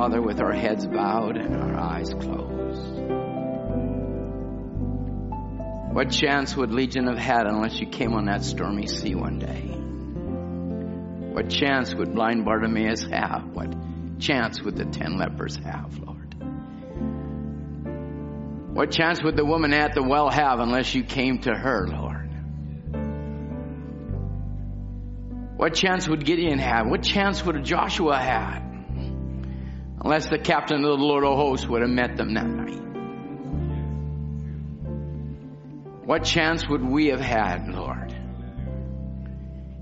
Father, with our heads bowed and our eyes closed. What chance would Legion have had unless you came on that stormy sea one day? What chance would blind Bartimaeus have? What chance would the ten lepers have, Lord? What chance would the woman at the well have unless you came to her, Lord? What chance would Gideon have? What chance would Joshua have? Unless the captain of the Lord of hosts would have met them that night. What chance would we have had, Lord?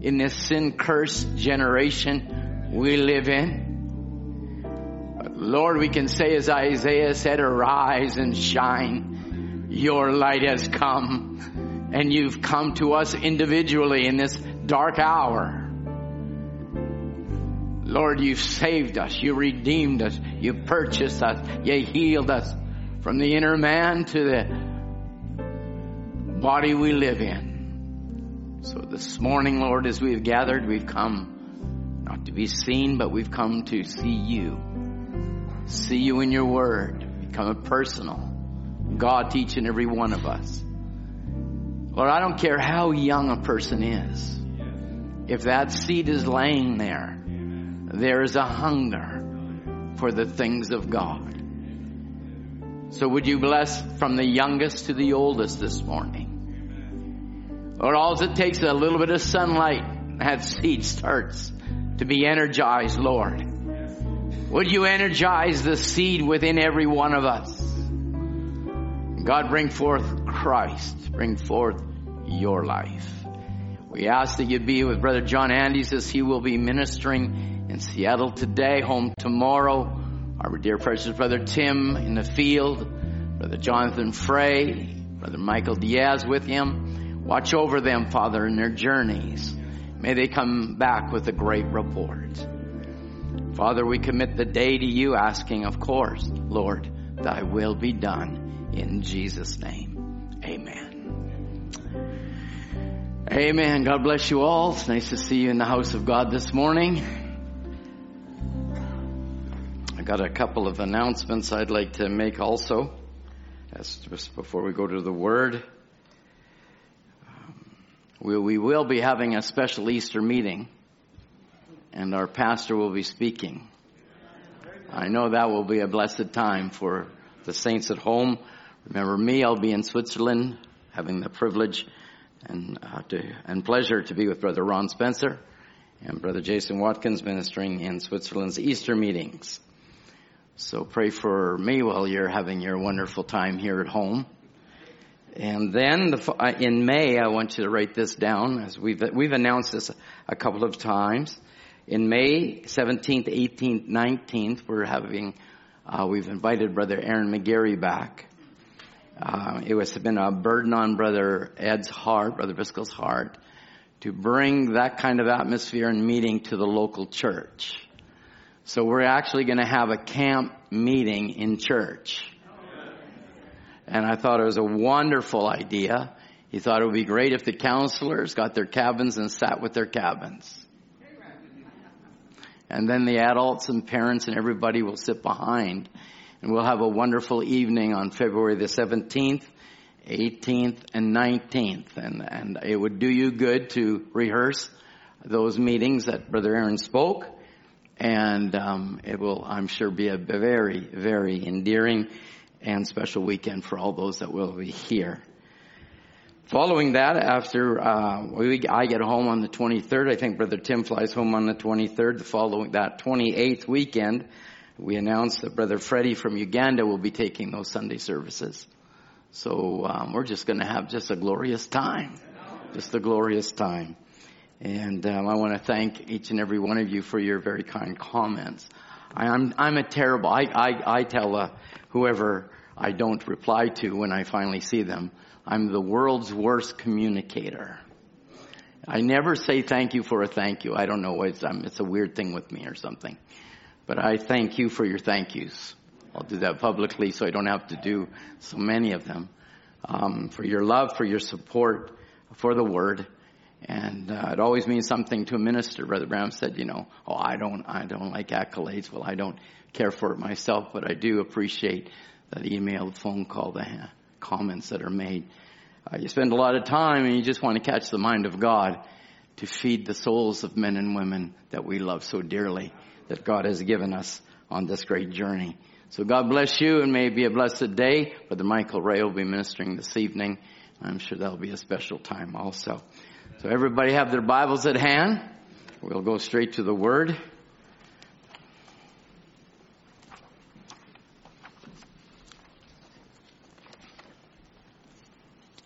In this sin cursed generation we live in. But Lord, we can say as Isaiah said, arise and shine. Your light has come and you've come to us individually in this dark hour. Lord, you've saved us. You redeemed us. You purchased us. You healed us from the inner man to the body we live in. So this morning, Lord, as we've gathered, we've come not to be seen, but we've come to see you. See you in your word. Become a personal God teaching every one of us. Lord, I don't care how young a person is. If that seed is laying there, there is a hunger for the things of God. So would you bless from the youngest to the oldest this morning? Lord, all it takes is a little bit of sunlight, that seed starts to be energized, Lord. Would you energize the seed within every one of us? God, bring forth Christ. Bring forth your life. We ask that you be with Brother John Andes as he will be ministering in Seattle today, home tomorrow. Our dear precious brother Tim in the field, brother Jonathan Frey, brother Michael Diaz with him. Watch over them, Father, in their journeys. May they come back with a great report. Father, we commit the day to you, asking, of course, Lord, thy will be done in Jesus' name. Amen. Amen. God bless you all. It's nice to see you in the house of God this morning got a couple of announcements I'd like to make also, just before we go to the Word. Um, we, we will be having a special Easter meeting, and our pastor will be speaking. I know that will be a blessed time for the saints at home. Remember me, I'll be in Switzerland, having the privilege and, uh, to, and pleasure to be with Brother Ron Spencer and Brother Jason Watkins ministering in Switzerland's Easter meetings. So pray for me while you're having your wonderful time here at home. And then the, uh, in May, I want you to write this down as we've, we've announced this a couple of times. In May 17th, 18th, 19th, we're having, uh, we've invited Brother Aaron McGarry back. Uh, it was been a burden on Brother Ed's heart, Brother Biscoe's heart, to bring that kind of atmosphere and meeting to the local church. So we're actually going to have a camp meeting in church. And I thought it was a wonderful idea. He thought it would be great if the counselors got their cabins and sat with their cabins. And then the adults and parents and everybody will sit behind. And we'll have a wonderful evening on February the 17th, 18th, and 19th. And, and it would do you good to rehearse those meetings that Brother Aaron spoke and um, it will, I'm sure, be a very, very endearing and special weekend for all those that will be here. Following that, after uh, we, I get home on the 23rd, I think Brother Tim flies home on the 23rd. The following that 28th weekend, we announced that Brother Freddie from Uganda will be taking those Sunday services. So um, we're just going to have just a glorious time, just a glorious time. And um, I want to thank each and every one of you for your very kind comments. I, am I'm a terrible. I I, I tell uh, whoever I don't reply to when I finally see them, I'm the world's worst communicator. I never say thank you for a thank you. I don't know. It's, um, it's a weird thing with me or something. But I thank you for your thank yous. I'll do that publicly so I don't have to do so many of them. Um, for your love, for your support, for the word And uh, it always means something to a minister. Brother Brown said, you know, oh, I don't, I don't like accolades. Well, I don't care for it myself, but I do appreciate the email, the phone call, the comments that are made. Uh, you spend a lot of time and you just want to catch the mind of God to feed the souls of men and women that we love so dearly that God has given us on this great journey. So God bless you and may it be a blessed day. Brother Michael Ray will be ministering this evening. I'm sure that'll be a special time also. So everybody have their Bibles at hand. We'll go straight to the Word.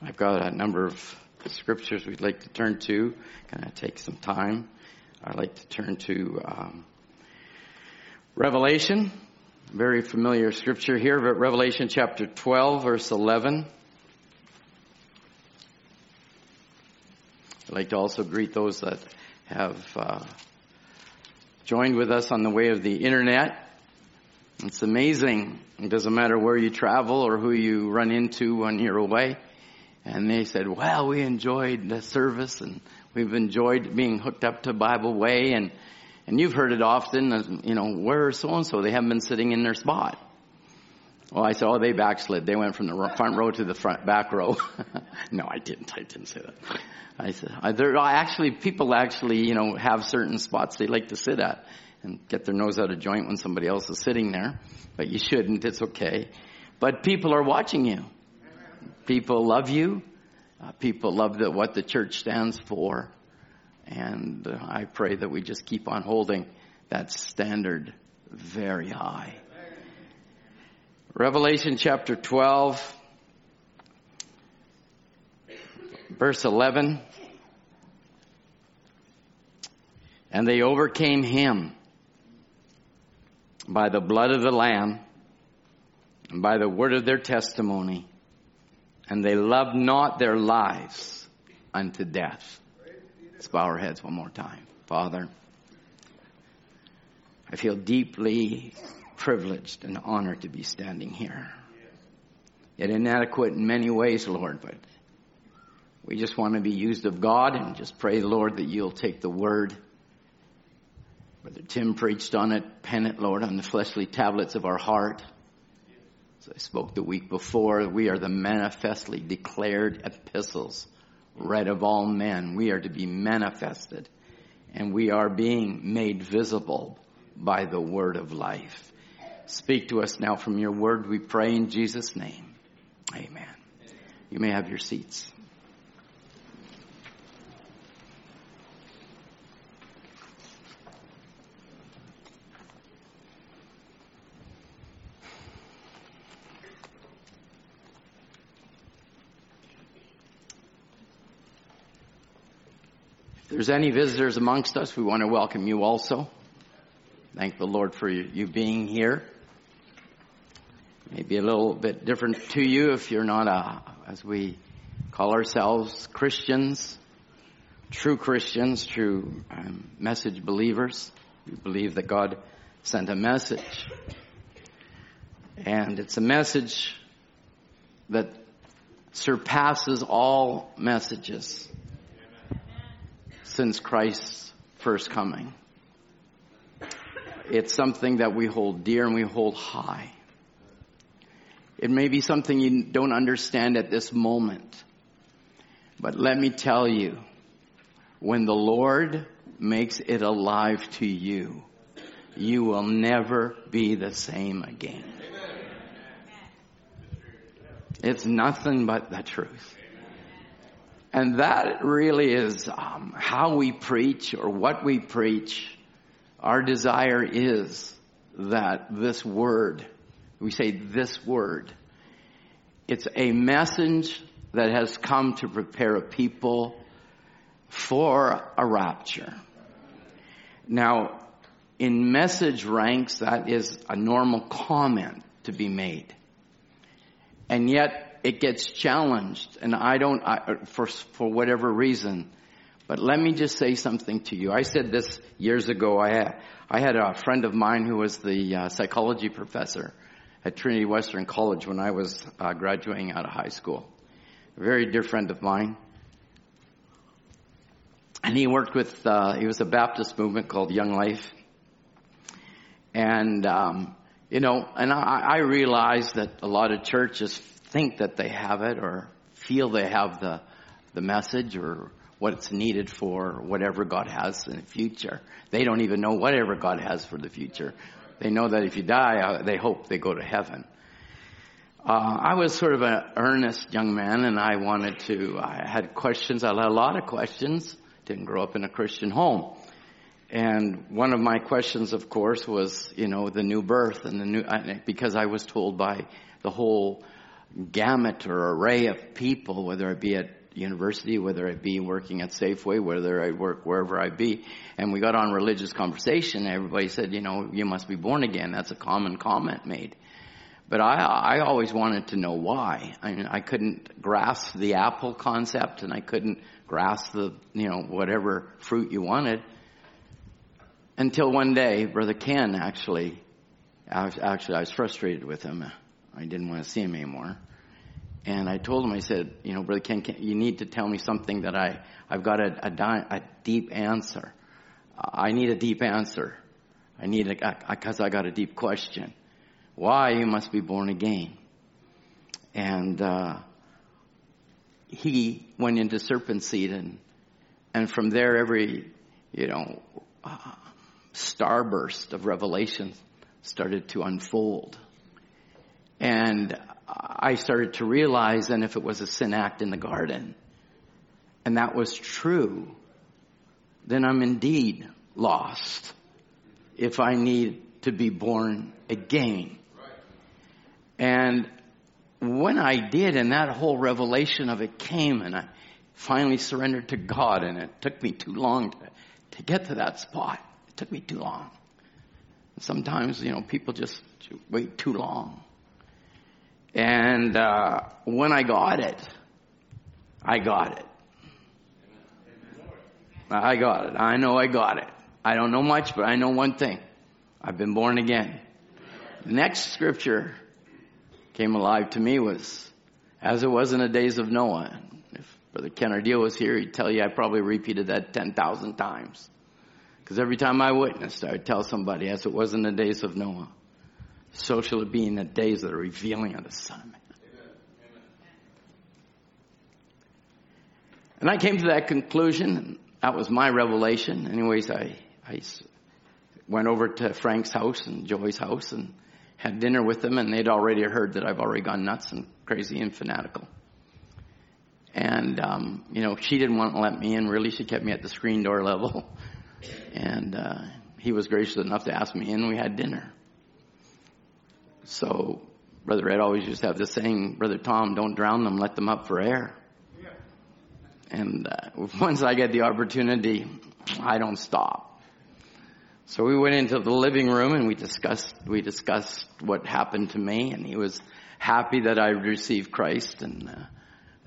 I've got a number of scriptures we'd like to turn to. Kind of take some time. I'd like to turn to um, Revelation. Very familiar scripture here, but Revelation chapter 12, verse 11. I'd like to also greet those that have uh, joined with us on the way of the internet. It's amazing. It doesn't matter where you travel or who you run into when you're away. And they said, well, we enjoyed the service and we've enjoyed being hooked up to Bible Way and, and you've heard it often you know, where so and so? They haven't been sitting in their spot. Well, I said, oh, they backslid. They went from the front row to the front back row. no, I didn't. I didn't say that. I said, I, there, actually, people actually, you know, have certain spots they like to sit at and get their nose out of joint when somebody else is sitting there. But you shouldn't. It's okay. But people are watching you. People love you. Uh, people love the, what the church stands for. And uh, I pray that we just keep on holding that standard very high. Revelation chapter 12, verse 11. And they overcame him by the blood of the Lamb and by the word of their testimony and they loved not their lives unto death. Let's bow our heads one more time. Father, I feel deeply privileged and honored to be standing here. Yet inadequate in many ways, Lord, but we just want to be used of God and just pray, Lord, that you'll take the word. Brother Tim preached on it, pen it, Lord, on the fleshly tablets of our heart. As I spoke the week before, we are the manifestly declared epistles read of all men. We are to be manifested and we are being made visible by the word of life. Speak to us now from your word, we pray in Jesus' name. Amen. You may have your seats. If there's any visitors amongst us, we want to welcome you also. Thank the Lord for you being here. Maybe a little bit different to you if you're not a, as we call ourselves Christians, true Christians, true um, message believers. We believe that God sent a message. And it's a message that surpasses all messages since Christ's first coming. It's something that we hold dear and we hold high. It may be something you don't understand at this moment. But let me tell you, when the Lord makes it alive to you, you will never be the same again. It's nothing but the truth. And that really is um, how we preach or what we preach. Our desire is that this word, we say this word, it's a message that has come to prepare a people for a rapture. Now, in message ranks, that is a normal comment to be made. And yet, it gets challenged, and I don't, I, for, for whatever reason. But let me just say something to you. I said this years ago. I had, I had a friend of mine who was the uh, psychology professor at Trinity Western College when I was uh, graduating out of high school. A very dear friend of mine. and he worked with, uh, he was a Baptist movement called Young Life. And, um, you know, and I, I realize that a lot of churches think that they have it or feel they have the, the message or what it's needed for whatever God has in the future. They don't even know whatever God has for the future. They know that if you die, uh, they hope they go to heaven. Uh, I was sort of an earnest young man and I wanted to, I had questions, I had a lot of questions, didn't grow up in a Christian home. And one of my questions, of course, was, you know, the new birth and the new, because I was told by the whole gamut or array of people, whether it be at university, whether I be working at Safeway, whether I work wherever I be, and we got on religious conversation, everybody said, you know, you must be born again. That's a common comment made. But I, I always wanted to know why. I mean, I couldn't grasp the apple concept and I couldn't grasp the, you know, whatever fruit you wanted. Until one day, Brother Ken actually, actually I was frustrated with him. I didn't want to see him anymore. And I told him, I said, you know, Brother Ken, you need to tell me something that I, I've got a, a, a deep answer. I need a deep answer. I need a, because I got a deep question. Why you must be born again? And, uh, he went into serpent seed and, and from there every, you know, uh, starburst of revelation started to unfold. And I started to realize then if it was a sin act in the garden, and that was true, then I'm indeed lost if I need to be born again. And when I did, and that whole revelation of it came, and I finally surrendered to God, and it took me too long to, to get to that spot. It took me too long. Sometimes, you know, people just wait too long. And uh, when I got it, I got it. I got it. I know I got it. I don't know much, but I know one thing. I've been born again. The next scripture came alive to me was, as it was in the days of Noah. If Brother Ken Ardeel was here, he'd tell you I probably repeated that 10,000 times. Because every time I witnessed, I would tell somebody, as it was in the days of Noah, so shall it be in the days of the revealing of the Son. of Man. And I came to that conclusion, and that was my revelation. Anyways, I, I went over to Frank's house and Joy's house and had dinner with them, and they'd already heard that I've already gone nuts and crazy and fanatical. And, um, you know, she didn't want to let me in, really. She kept me at the screen door level. And uh, he was gracious enough to ask me in. We had dinner. So Brother Ed always used to have this saying, Brother Tom, don't drown them, let them up for air. And uh, once I get the opportunity, I don't stop. So we went into the living room and we discussed, we discussed what happened to me and he was happy that I received Christ and uh,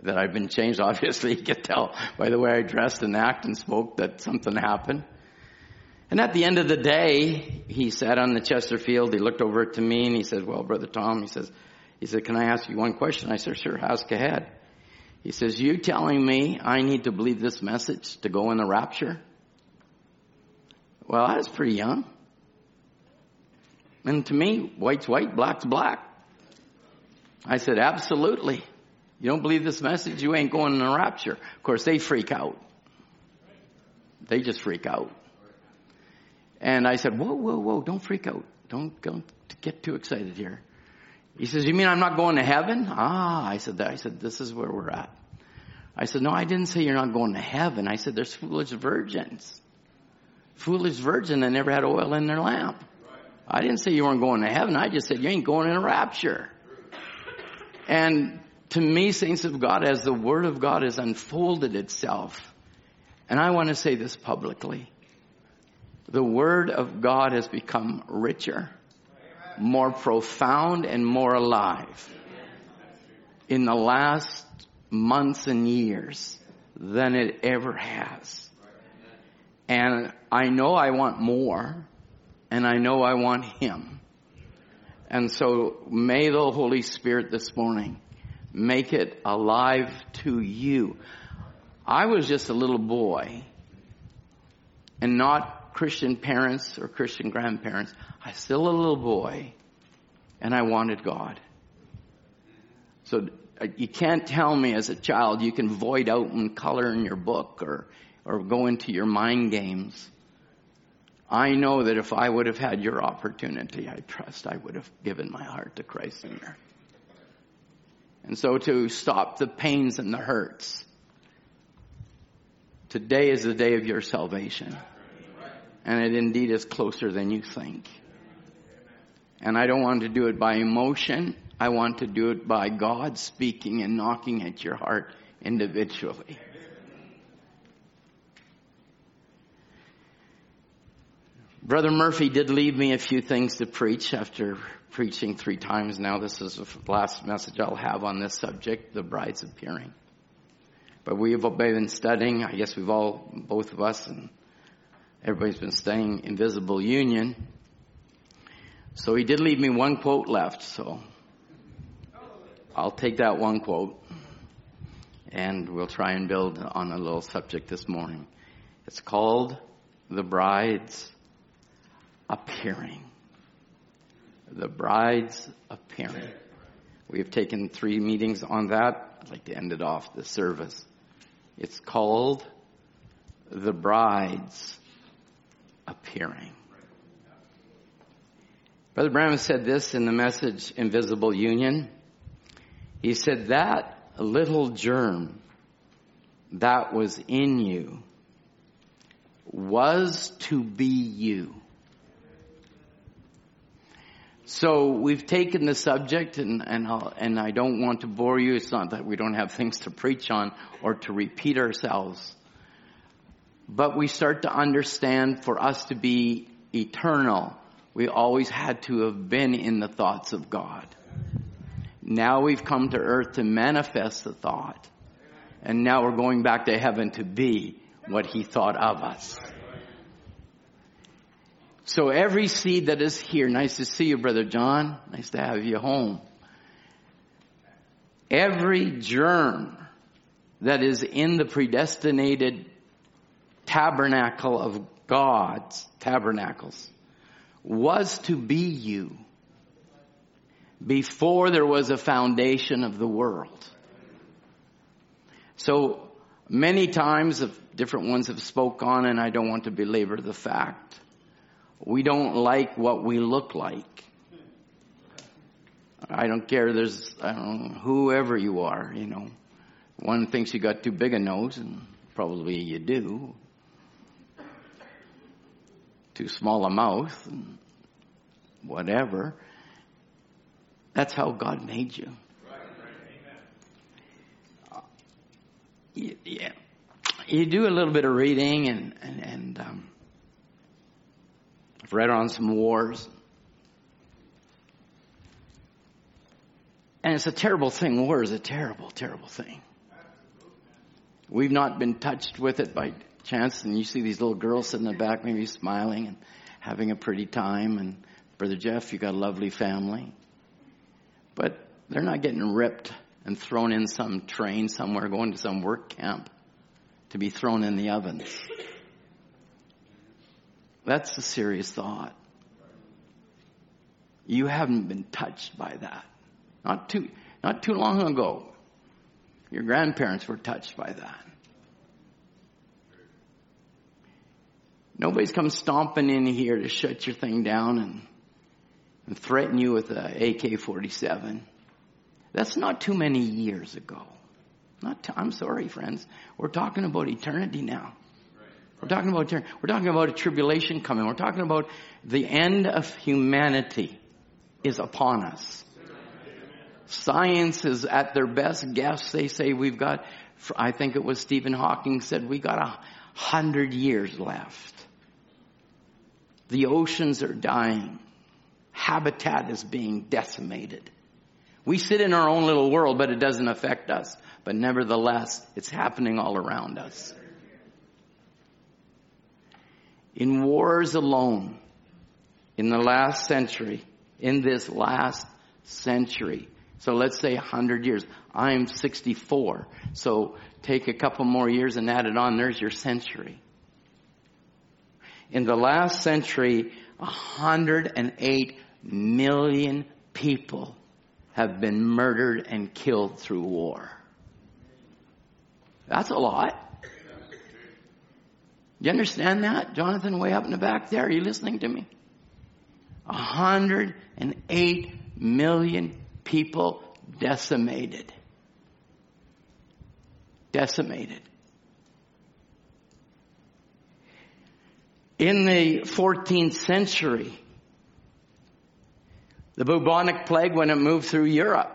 that I've been changed. Obviously, you could tell by the way I dressed and act and spoke that something happened. And at the end of the day, he sat on the Chesterfield. He looked over to me and he said, well, Brother Tom, he says, he said, can I ask you one question? I said, sure, ask ahead. He says, you telling me I need to believe this message to go in the rapture? Well, I was pretty young. And to me, white's white, black's black. I said, absolutely. You don't believe this message, you ain't going in the rapture. Of course, they freak out. They just freak out. And I said, whoa, whoa, whoa, don't freak out. Don't, don't get too excited here. He says, you mean I'm not going to heaven? Ah, I said, that. I said, this is where we're at. I said, no, I didn't say you're not going to heaven. I said, there's foolish virgins. Foolish virgin that never had oil in their lamp. I didn't say you weren't going to heaven. I just said you ain't going in a rapture. And to me, saints of God, as the Word of God has unfolded itself, and I want to say this publicly, the Word of God has become richer, more profound, and more alive in the last months and years than it ever has. And I know I want more, and I know I want Him. And so may the Holy Spirit this morning make it alive to you. I was just a little boy and not Christian parents or Christian grandparents. I was still a little boy and I wanted God. So uh, you can't tell me as a child you can void out and color in your book or, or go into your mind games. I know that if I would have had your opportunity, I trust I would have given my heart to Christ sooner. And so to stop the pains and the hurts, today is the day of your salvation. And it indeed is closer than you think. And I don't want to do it by emotion. I want to do it by God speaking and knocking at your heart individually. Brother Murphy did leave me a few things to preach after preaching three times now. This is the last message I'll have on this subject, the bride's appearing. But we've been studying, I guess we've all, both of us, and everybody's been studying Invisible Union. So he did leave me one quote left, so I'll take that one quote and we'll try and build on a little subject this morning. It's called The Bride's Appearing. The Bride's Appearing. We have taken three meetings on that. I'd like to end it off the service. It's called The Bride's Appearing. Brother Branham said this in the message Invisible Union. He said, That little germ that was in you was to be you. So we've taken the subject, and and, and I don't want to bore you. It's not that we don't have things to preach on or to repeat ourselves, but we start to understand for us to be eternal, we always had to have been in the thoughts of God. Now we've come to earth to manifest the thought. And now we're going back to heaven to be what he thought of us. So every seed that is here, nice to see you, Brother John. Nice to have you home. Every germ that is in the predestinated tabernacle of God's tabernacles was to be you before there was a foundation of the world. So many times different ones have spoke on and I don't want to belabor the fact. We don't like what we look like. I don't care there's, I don't know, whoever you are, you know. One thinks you got too big a nose and probably you do. Too small a mouth whatever. That's how God made you. Uh, yeah. You do a little bit of reading and, and, and um, I've read on some wars. And it's a terrible thing. War is a terrible, terrible thing. We've not been touched with it by chance, and you see these little girls sitting in the back, maybe smiling and having a pretty time. And Brother Jeff, you got a lovely family. But they're not getting ripped and thrown in some train somewhere, going to some work camp to be thrown in the ovens. That's a serious thought. You haven't been touched by that. Not too, not too long ago. Your grandparents were touched by that. Nobody's come stomping in here to shut your thing down and and threaten you with an AK-47. That's not too many years ago. Not t- I'm sorry, friends. We're talking about eternity now. We're talking about we're talking about a tribulation coming. We're talking about the end of humanity is upon us. Science is at their best guess. They say we've got, I think it was Stephen Hawking said, we got a hundred years left. The oceans are dying habitat is being decimated. We sit in our own little world, but it doesn't affect us. But nevertheless, it's happening all around us. In wars alone, in the last century, in this last century, so let's say 100 years. I'm 64. So take a couple more years and add it on. There's your century. In the last century, 108 million people have been murdered and killed through war. That's a lot. You understand that? Jonathan, way up in the back there, are you listening to me? 108 million people decimated. Decimated. In the 14th century, the bubonic plague, when it moved through Europe,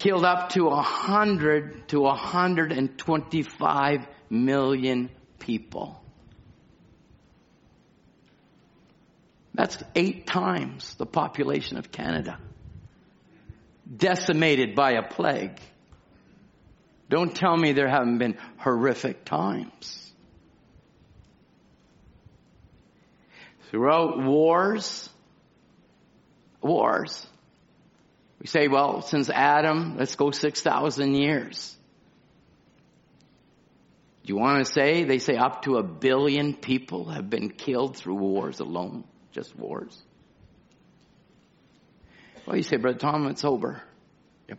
killed up to 100 to 125 million people. That's eight times the population of Canada. Decimated by a plague. Don't tell me there haven't been horrific times. Throughout wars, wars, we say, well, since Adam, let's go 6,000 years. Do you want to say? They say up to a billion people have been killed through wars alone. Just wars. Well, you say, Brother Tom, it's over. Yep.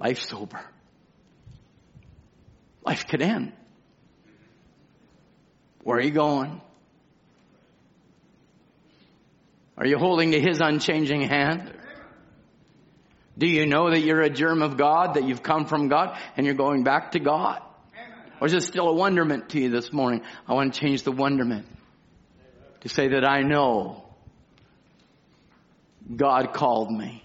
Life's over. Life could end. Where are you going? Are you holding to His unchanging hand? Do you know that you're a germ of God, that you've come from God, and you're going back to God? Or is it still a wonderment to you this morning? I want to change the wonderment to say that I know God called me.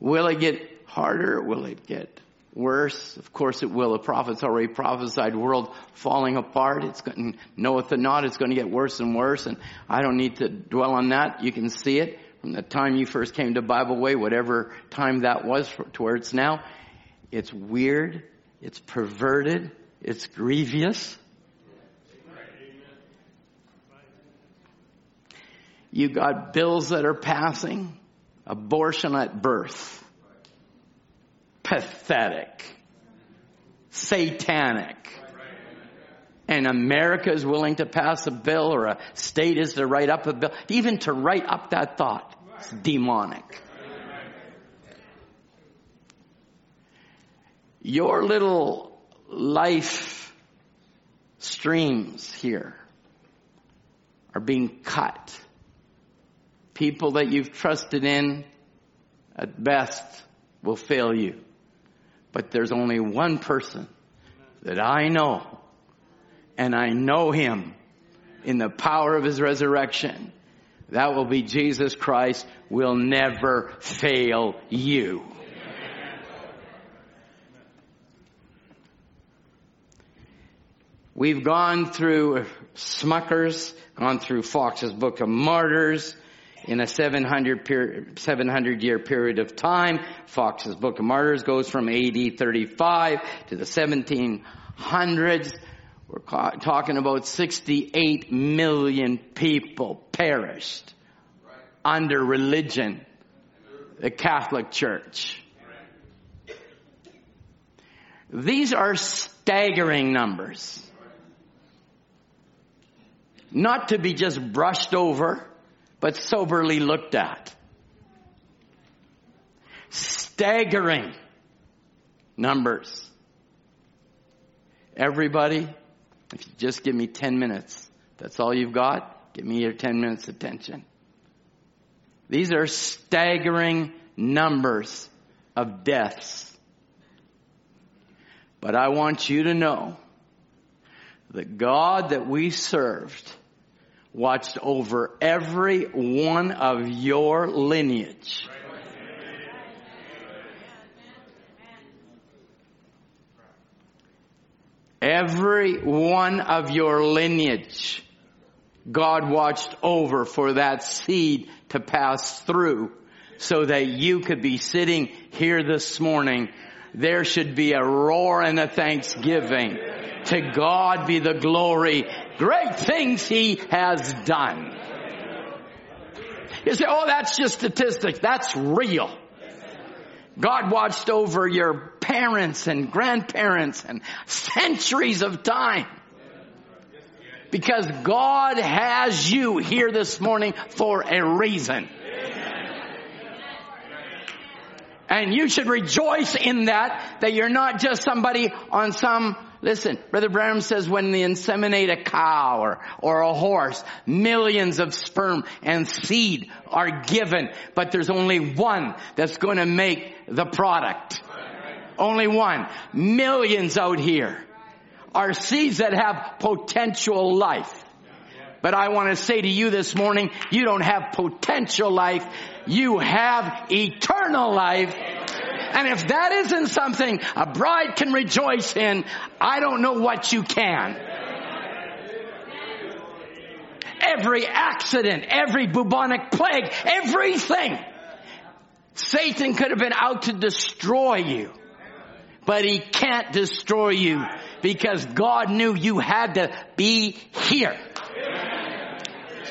Will it get harder? Will it get worse? Of course it will. The prophets already prophesied world falling apart. It's going, knoweth it not, it's going to get worse and worse. And I don't need to dwell on that. You can see it from the time you first came to Bible Way, whatever time that was to where it's now. It's weird. It's perverted. It's grievous. You got bills that are passing, abortion at birth. Pathetic. Satanic. And America is willing to pass a bill or a state is to write up a bill. Even to write up that thought. It's demonic. Your little life streams here are being cut people that you've trusted in at best will fail you. But there's only one person that I know, and I know him in the power of his resurrection. That will be Jesus Christ will never fail you. We've gone through Smuckers, gone through Foxe's Book of Martyrs, in a 700, period, 700 year period of time. Foxe's Book of Martyrs goes from AD 35 to the 1700s. We're talking about 68 million people perished under religion, the Catholic Church. These are staggering numbers. Not to be just brushed over but soberly looked at. Staggering numbers. Everybody, if you just give me 10 minutes, that's all you've got, give me your 10 minutes attention. These are staggering numbers of deaths. But I want you to know the God that we served watched over every one of your lineage. Every one of your lineage, God watched over for that seed to pass through so that you could be sitting here this morning. There should be a roar and a thanksgiving. To God be the glory great things he has done. You say, oh, that's just statistics. That's real. God watched over your parents and grandparents and centuries of time. Because God has you here this morning for a reason. And you should rejoice in that, that you're not just somebody on some, listen, Brother Branham says when they inseminate a cow or, or a horse, millions of sperm and seed are given, but there's only one that's going to make the product. Only one. Millions out here are seeds that have potential life. But I want to say to you this morning, you don't have potential life. You have eternal life. And if that isn't something a bride can rejoice in, I don't know what you can. Every accident, every bubonic plague, everything. Satan could have been out to destroy you. But he can't destroy you because God knew you had to be here. So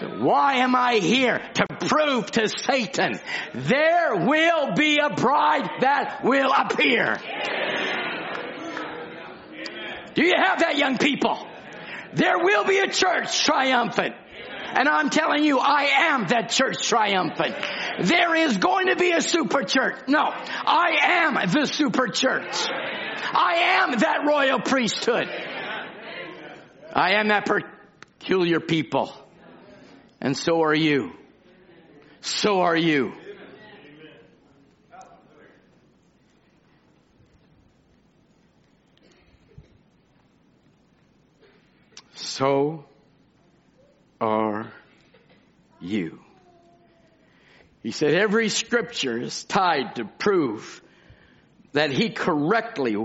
why am I here? To prove to Satan there will be a bride that will appear. Do you have that young people? There will be a church triumphant. And I'm telling you, I am that church triumphant. There is going to be a super church. No, I am the super church. I am that royal priesthood. I am that peculiar people. And so are you. So are you. So are you. He said every scripture is tied to prove that he correctly,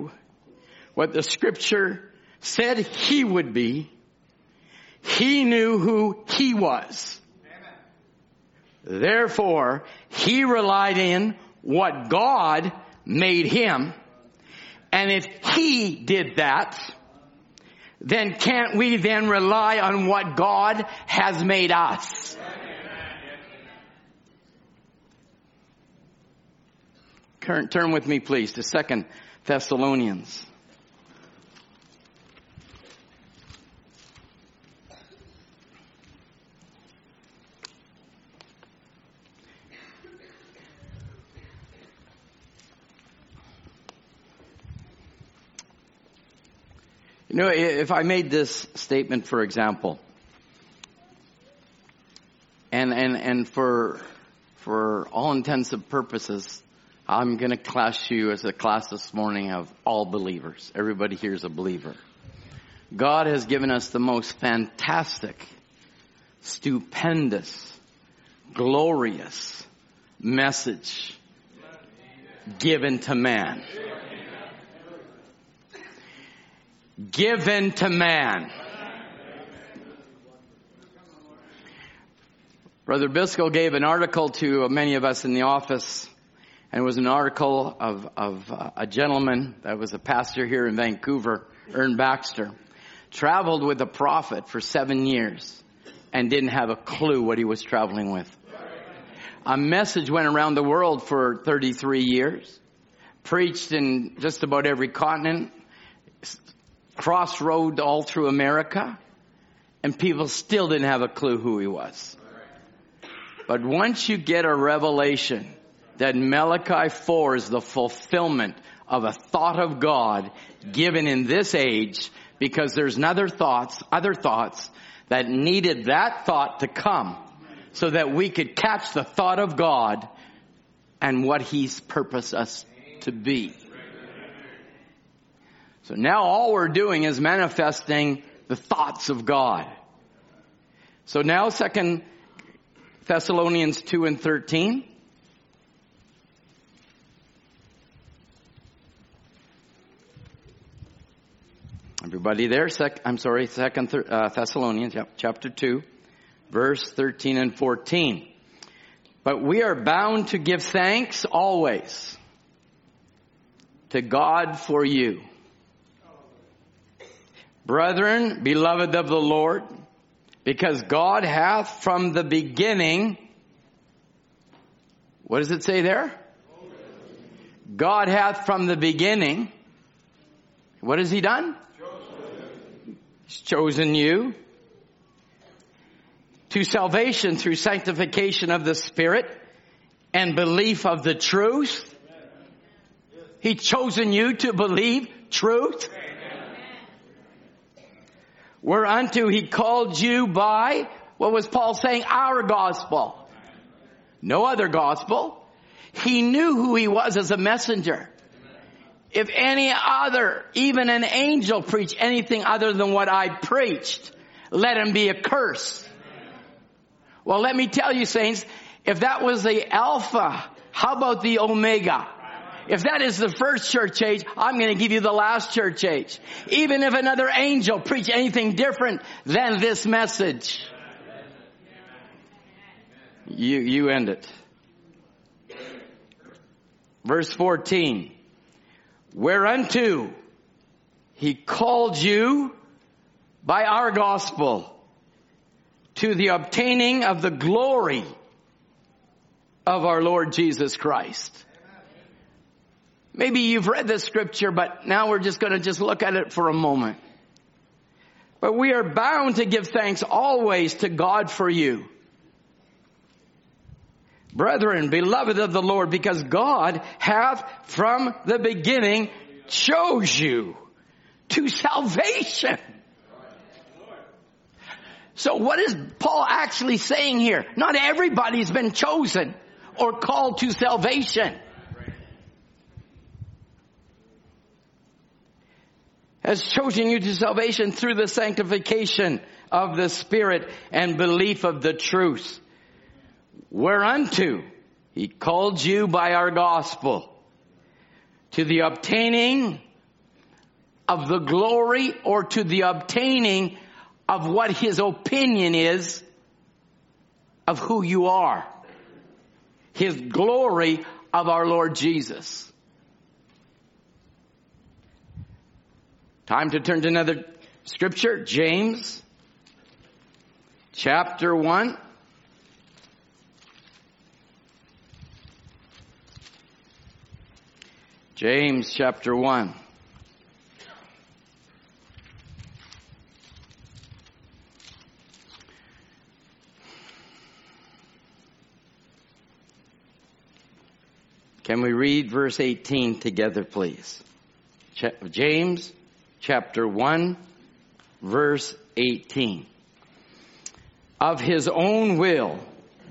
what the scripture said he would be, he knew who he was. Therefore, he relied in what God made him. And if he did that, then can't we then rely on what God has made us? Turn with me please to Second Thessalonians. You know, if I made this statement, for example, and, and, and for, for all intents and purposes, I'm going to class you as a class this morning of all believers. Everybody here is a believer. God has given us the most fantastic, stupendous, glorious message given to man. Given to man. Brother Biscoe gave an article to many of us in the office, and it was an article of, of uh, a gentleman that was a pastor here in Vancouver, Ern Baxter, traveled with a prophet for seven years and didn't have a clue what he was traveling with. A message went around the world for 33 years, preached in just about every continent, crossroad all through America, and people still didn't have a clue who he was. But once you get a revelation that Malachi 4 is the fulfillment of a thought of God given in this age, because there's other thoughts, other thoughts that needed that thought to come so that we could catch the thought of God and what He's purposed us to be. So now all we're doing is manifesting the thoughts of God. So now second Thessalonians 2 and 13. Everybody there? Sec- I'm sorry, second uh, Thessalonians, chapter 2, verse 13 and 14. But we are bound to give thanks always to God for you Brethren, beloved of the Lord, because God hath from the beginning, what does it say there? God hath from the beginning, what has he done? He's chosen you to salvation through sanctification of the Spirit and belief of the truth. He chosen you to believe truth. Whereunto he called you by, what was Paul saying? Our gospel. No other gospel. He knew who he was as a messenger. If any other, even an angel preach anything other than what I preached, let him be accursed. Well, let me tell you saints, if that was the Alpha, how about the Omega? If that is the first church age, I'm going to give you the last church age. Even if another angel preach anything different than this message. You, you end it. Verse 14. Whereunto he called you by our gospel to the obtaining of the glory of our Lord Jesus Christ. Maybe you've read this scripture, but now we're just going to just look at it for a moment. But we are bound to give thanks always to God for you. Brethren, beloved of the Lord, because God hath from the beginning chose you to salvation. So what is Paul actually saying here? Not everybody's been chosen or called to salvation. Has chosen you to salvation through the sanctification of the Spirit and belief of the truth. Whereunto he called you by our gospel to the obtaining of the glory or to the obtaining of what his opinion is of who you are. His glory of our Lord Jesus. Time to turn to another scripture, James chapter 1. James chapter 1. Can we read verse 18 together, please? James chapter 1, verse 18. Of his own will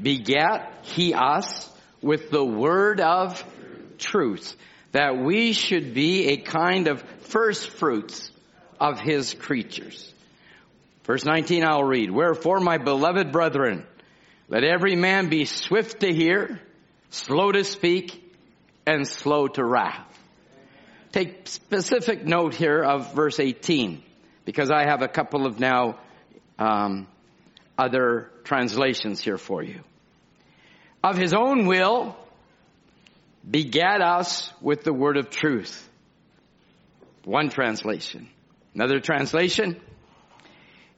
begat he us with the word of truth, that we should be a kind of first fruits of his creatures. Verse 19 I'll read. Wherefore, my beloved brethren, let every man be swift to hear, slow to speak, and slow to wrath. Take specific note here of verse 18 because I have a couple of now um, other translations here for you. Of his own will begat us with the word of truth. One translation. Another translation.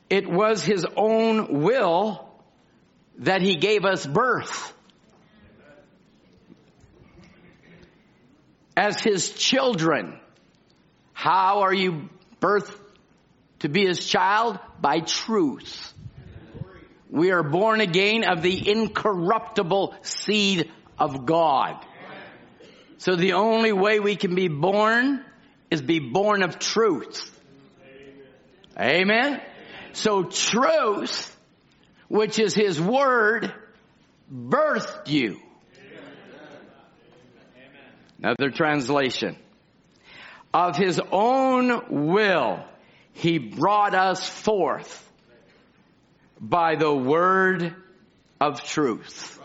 It was his own will that he gave us birth. As his children. How are you birthed to be his child? By truth. We are born again of the incorruptible seed of God. So the only way we can be born is be born of truth. Amen. So truth, which is his word, birthed you. Another translation. Of his own will, he brought us forth by the word of truth.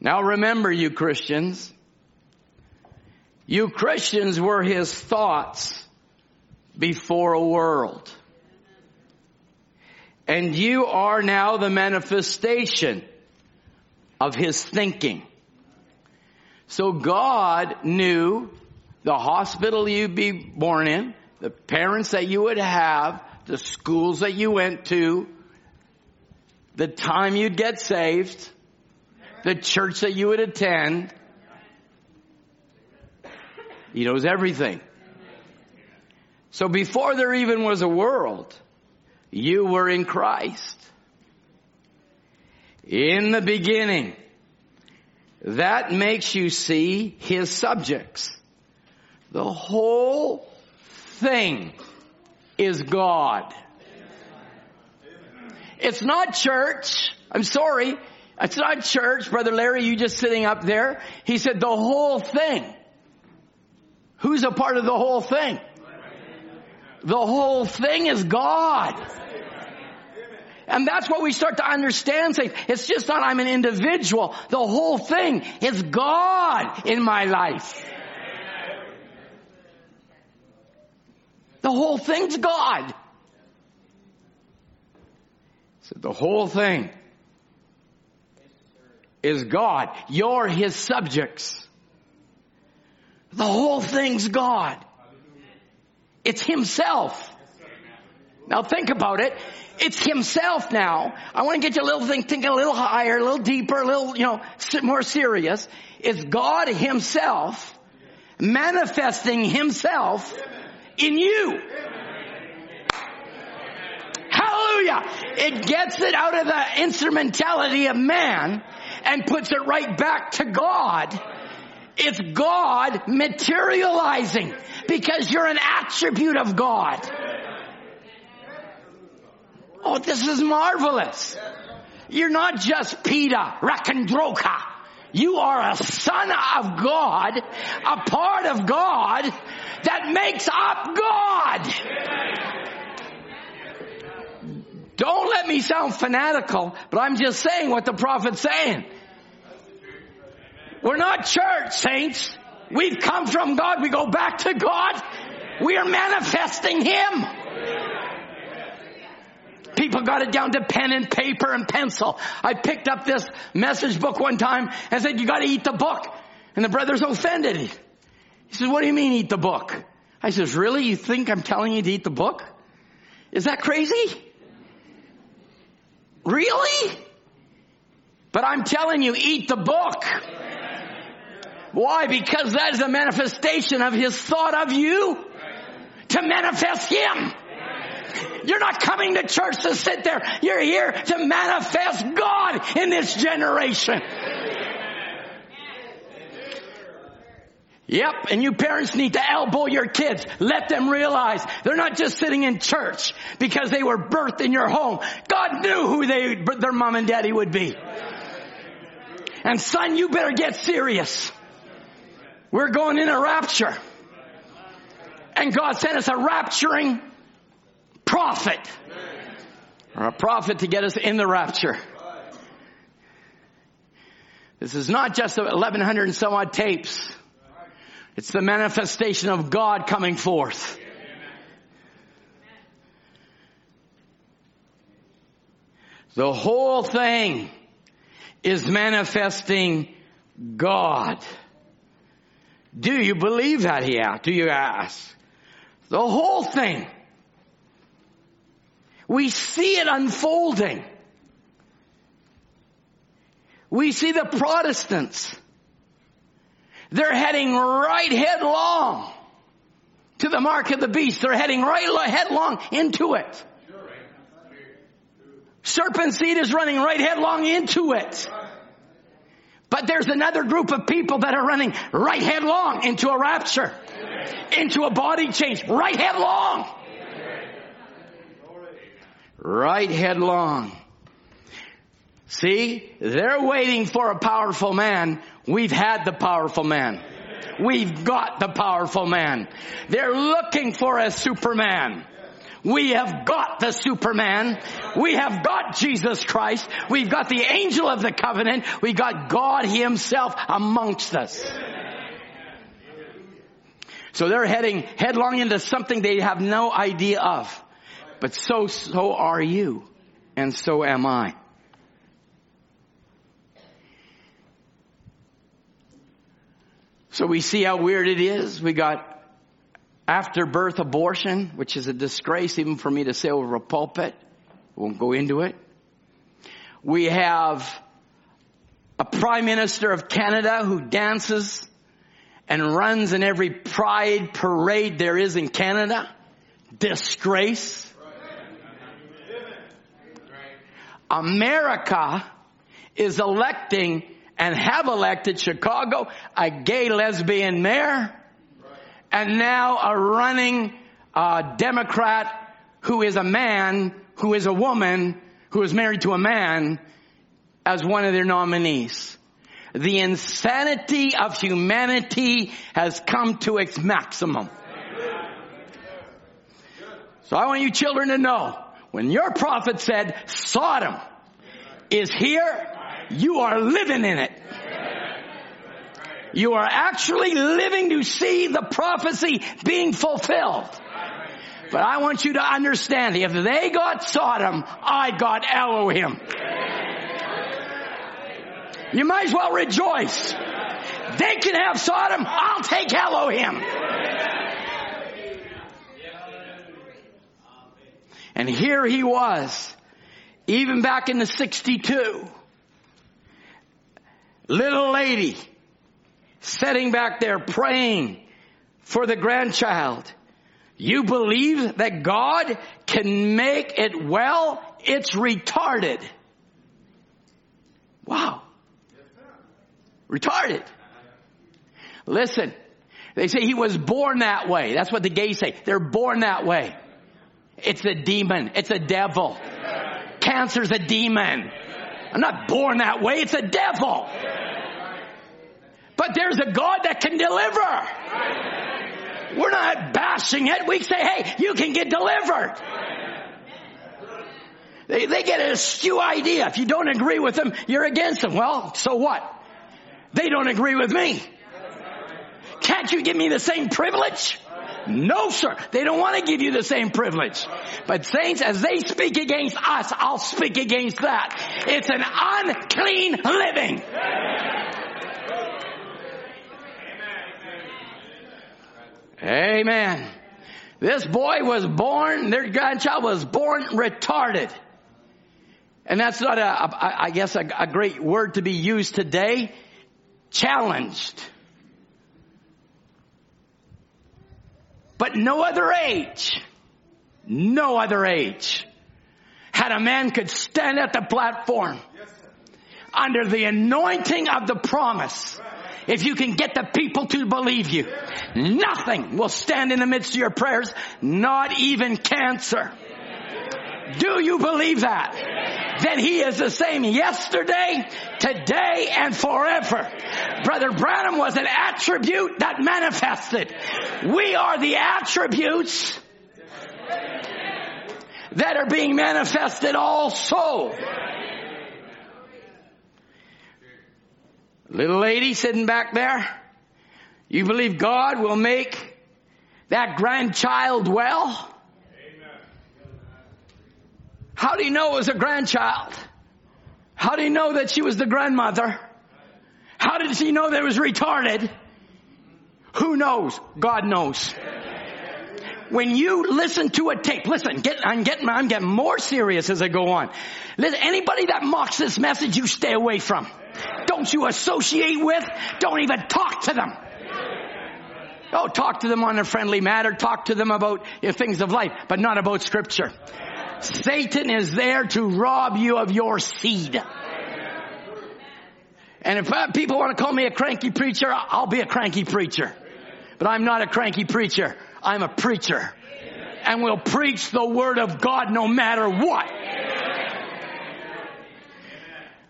Now remember you Christians, you Christians were his thoughts before a world. And you are now the manifestation of his thinking. So God knew the hospital you'd be born in, the parents that you would have, the schools that you went to, the time you'd get saved, the church that you would attend. He knows everything. So before there even was a world, you were in Christ. In the beginning. That makes you see his subjects. The whole thing is God. It's not church. I'm sorry. It's not church. Brother Larry, you just sitting up there. He said the whole thing. Who's a part of the whole thing? The whole thing is God. And that's what we start to understand. Say, it's just not I'm an individual. The whole thing is God in my life. The whole thing's God. So the whole thing is God. You're His subjects. The whole thing's God. It's Himself. Now think about it. It's Himself now. I want to get you a little thing, thinking a little higher, a little deeper, a little, you know, more serious. It's God Himself manifesting Himself in you. Hallelujah. It gets it out of the instrumentality of man and puts it right back to God. It's God materializing because you're an attribute of God. Oh, this is marvelous. You're not just Peter Rakandroka. You are a son of God, a part of God that makes up God. Don't let me sound fanatical, but I'm just saying what the prophet's saying. We're not church saints. We've come from God. We go back to God. We are manifesting Him. People got it down to pen and paper and pencil. I picked up this message book one time and said, you gotta eat the book. And the brother's offended. He says, what do you mean eat the book? I says, really? You think I'm telling you to eat the book? Is that crazy? Really? But I'm telling you, eat the book. Why? Because that is a manifestation of His thought of you to manifest Him. You're not coming to church to sit there. You're here to manifest God in this generation. Yep, and you parents need to elbow your kids. Let them realize they're not just sitting in church because they were birthed in your home. God knew who they, their mom and daddy would be. And son, you better get serious. We're going in a rapture. And God sent us a rapturing prophet. Or a prophet to get us in the rapture. This is not just 1100 and some odd tapes. It's the manifestation of God coming forth. The whole thing is manifesting God. Do you believe that? He asked. Do you ask? The whole thing. We see it unfolding. We see the Protestants they're heading right headlong to the mark of the beast. They're heading right headlong into it. Serpent seed is running right headlong into it. But there's another group of people that are running right headlong into a rapture, into a body change, right headlong. Right headlong. See, they're waiting for a powerful man We've had the powerful man. We've got the powerful man. They're looking for a superman. We have got the Superman. We have got Jesus Christ. We've got the angel of the covenant. We got God himself amongst us. So they're heading headlong into something they have no idea of. But so, so are you. And so am I. So we see how weird it is. We got after birth abortion, which is a disgrace even for me to say over a pulpit. Won't go into it. We have a prime minister of Canada who dances and runs in every pride parade there is in Canada. Disgrace. America is electing and have elected Chicago a gay lesbian mayor and now a running uh, Democrat who is a man, who is a woman, who is married to a man as one of their nominees. The insanity of humanity has come to its maximum. So I want you children to know, when your prophet said Sodom is here, you are living in it. You are actually living to see the prophecy being fulfilled. But I want you to understand, if they got Sodom, I got Elohim. You might as well rejoice. They can have Sodom, I'll take Elohim. And here he was, even back in the 62. Little lady, sitting back there praying for the grandchild. You believe that God can make it well? It's retarded. Wow. Retarded. Listen, they say he was born that way. That's what the gays say. They're born that way. It's a demon. It's a devil. Cancer's a demon. I'm not born that way. It's a devil. But there's a God that can deliver. We're not bashing it. We say, hey, you can get delivered. They, they get a skew idea. If you don't agree with them, you're against them. Well, so what? They don't agree with me. Can't you give me the same privilege? No, sir. They don't want to give you the same privilege. But saints, as they speak against us, I'll speak against that. It's an unclean living. Amen. This boy was born, their grandchild was born retarded. And that's not a, a I guess, a, a great word to be used today. Challenged. But no other age, no other age had a man could stand at the platform under the anointing of the promise if you can get the people to believe you, nothing will stand in the midst of your prayers, not even cancer. Do you believe that? Then he is the same yesterday, today, and forever. Brother Branham was an attribute that manifested. We are the attributes that are being manifested also. Little lady sitting back there, you believe God will make that grandchild well? How do you know it was a grandchild? How do you know that she was the grandmother? How did she know that it was retarded? Who knows? God knows. When you listen to a tape, listen, get, I'm getting, I'm getting more serious as I go on. Listen, anybody that mocks this message, you stay away from. Don't you associate with. Don't even talk to them. Oh, talk to them on a friendly matter. Talk to them about things of life, but not about scripture. Satan is there to rob you of your seed. And if uh, people want to call me a cranky preacher, I'll be a cranky preacher. But I'm not a cranky preacher. I'm a preacher. And will preach the word of God no matter what.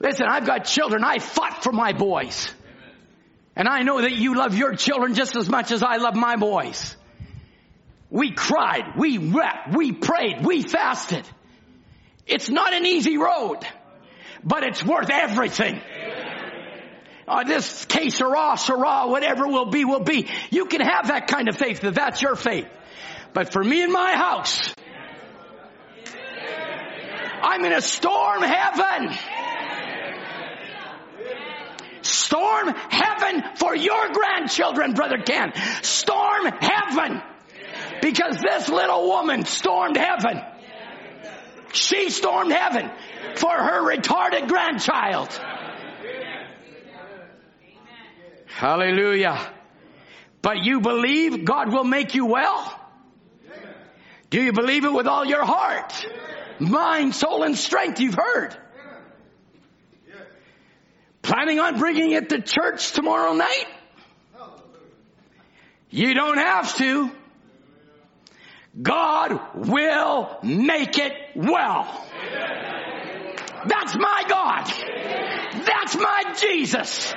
Listen, I've got children. I fought for my boys. And I know that you love your children just as much as I love my boys. We cried, we wept, we prayed, we fasted. It's not an easy road, but it's worth everything. Uh, this case, sirrah, sirrah, whatever will be, will be. You can have that kind of faith if that's your faith. But for me and my house, I'm in a storm heaven. Storm heaven for your grandchildren, Brother Ken. Storm heaven. Because this little woman stormed heaven. She stormed heaven for her retarded grandchild. Hallelujah. But you believe God will make you well? Do you believe it with all your heart, mind, soul, and strength? You've heard. Planning on bringing it to church tomorrow night? You don't have to. God will make it well. That's my God. That's my Jesus.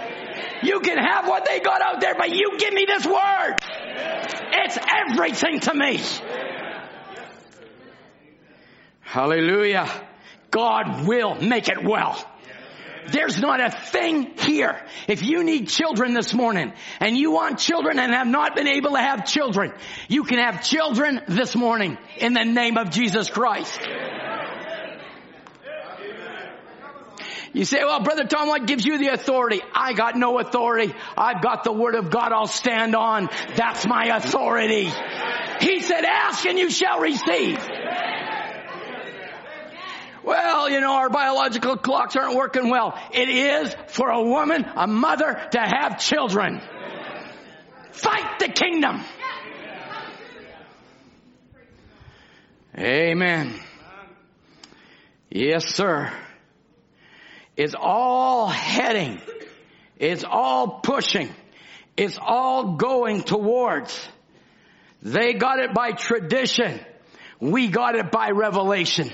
You can have what they got out there, but you give me this word. It's everything to me. Hallelujah. God will make it well. There's not a thing here. If you need children this morning and you want children and have not been able to have children, you can have children this morning in the name of Jesus Christ. You say, well, Brother Tom, what gives you the authority? I got no authority. I've got the Word of God I'll stand on. That's my authority. He said, ask and you shall receive. Well, you know, our biological clocks aren't working well. It is for a woman, a mother, to have children. Fight the kingdom. Amen. Yes, sir. It's all heading. It's all pushing. It's all going towards. They got it by tradition. We got it by revelation.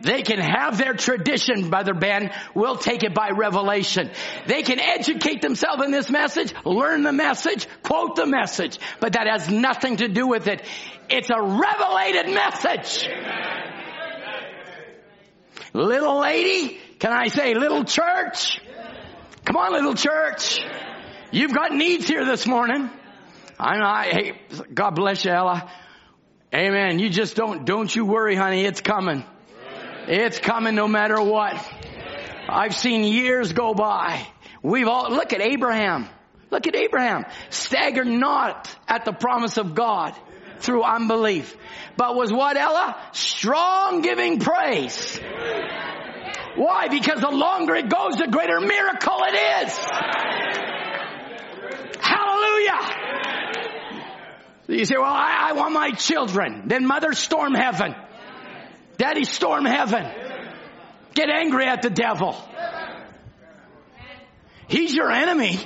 They can have their tradition, Brother Ben. We'll take it by revelation. They can educate themselves in this message, learn the message, quote the message, but that has nothing to do with it. It's a revelated message. Little lady, can I say little church? Come on, little church. You've got needs here this morning. I know, I, hey, God bless you, Ella. Amen. You just don't, don't you worry, honey. It's coming. It's coming no matter what. I've seen years go by. We've all, look at Abraham. Look at Abraham. Stagger not at the promise of God through unbelief. But was what, Ella? Strong giving praise. Why? Because the longer it goes, the greater miracle it is. Hallelujah. You say, well, I, I want my children. Then mother storm heaven. Daddy storm heaven. Get angry at the devil. He's your enemy.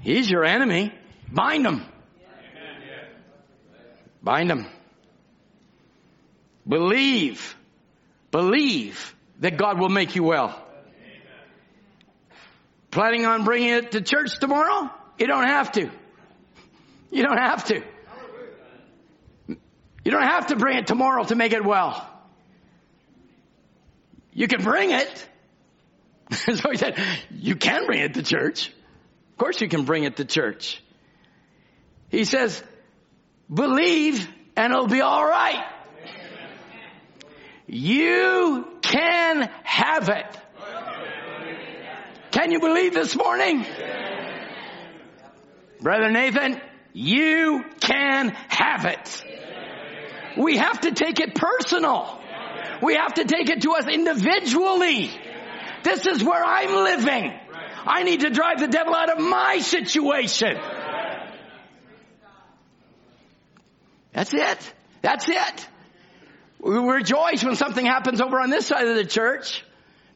He's your enemy. Bind him. Bind him. Believe. Believe that God will make you well. Planning on bringing it to church tomorrow? You don't have to. You don't have to. You don't have to bring it tomorrow to make it well. You can bring it. so he said, you can bring it to church. Of course you can bring it to church. He says, believe and it'll be alright. You can have it. Can you believe this morning? Brother Nathan, you can have it. We have to take it personal. We have to take it to us individually. This is where I'm living. I need to drive the devil out of my situation. That's it. That's it. We rejoice when something happens over on this side of the church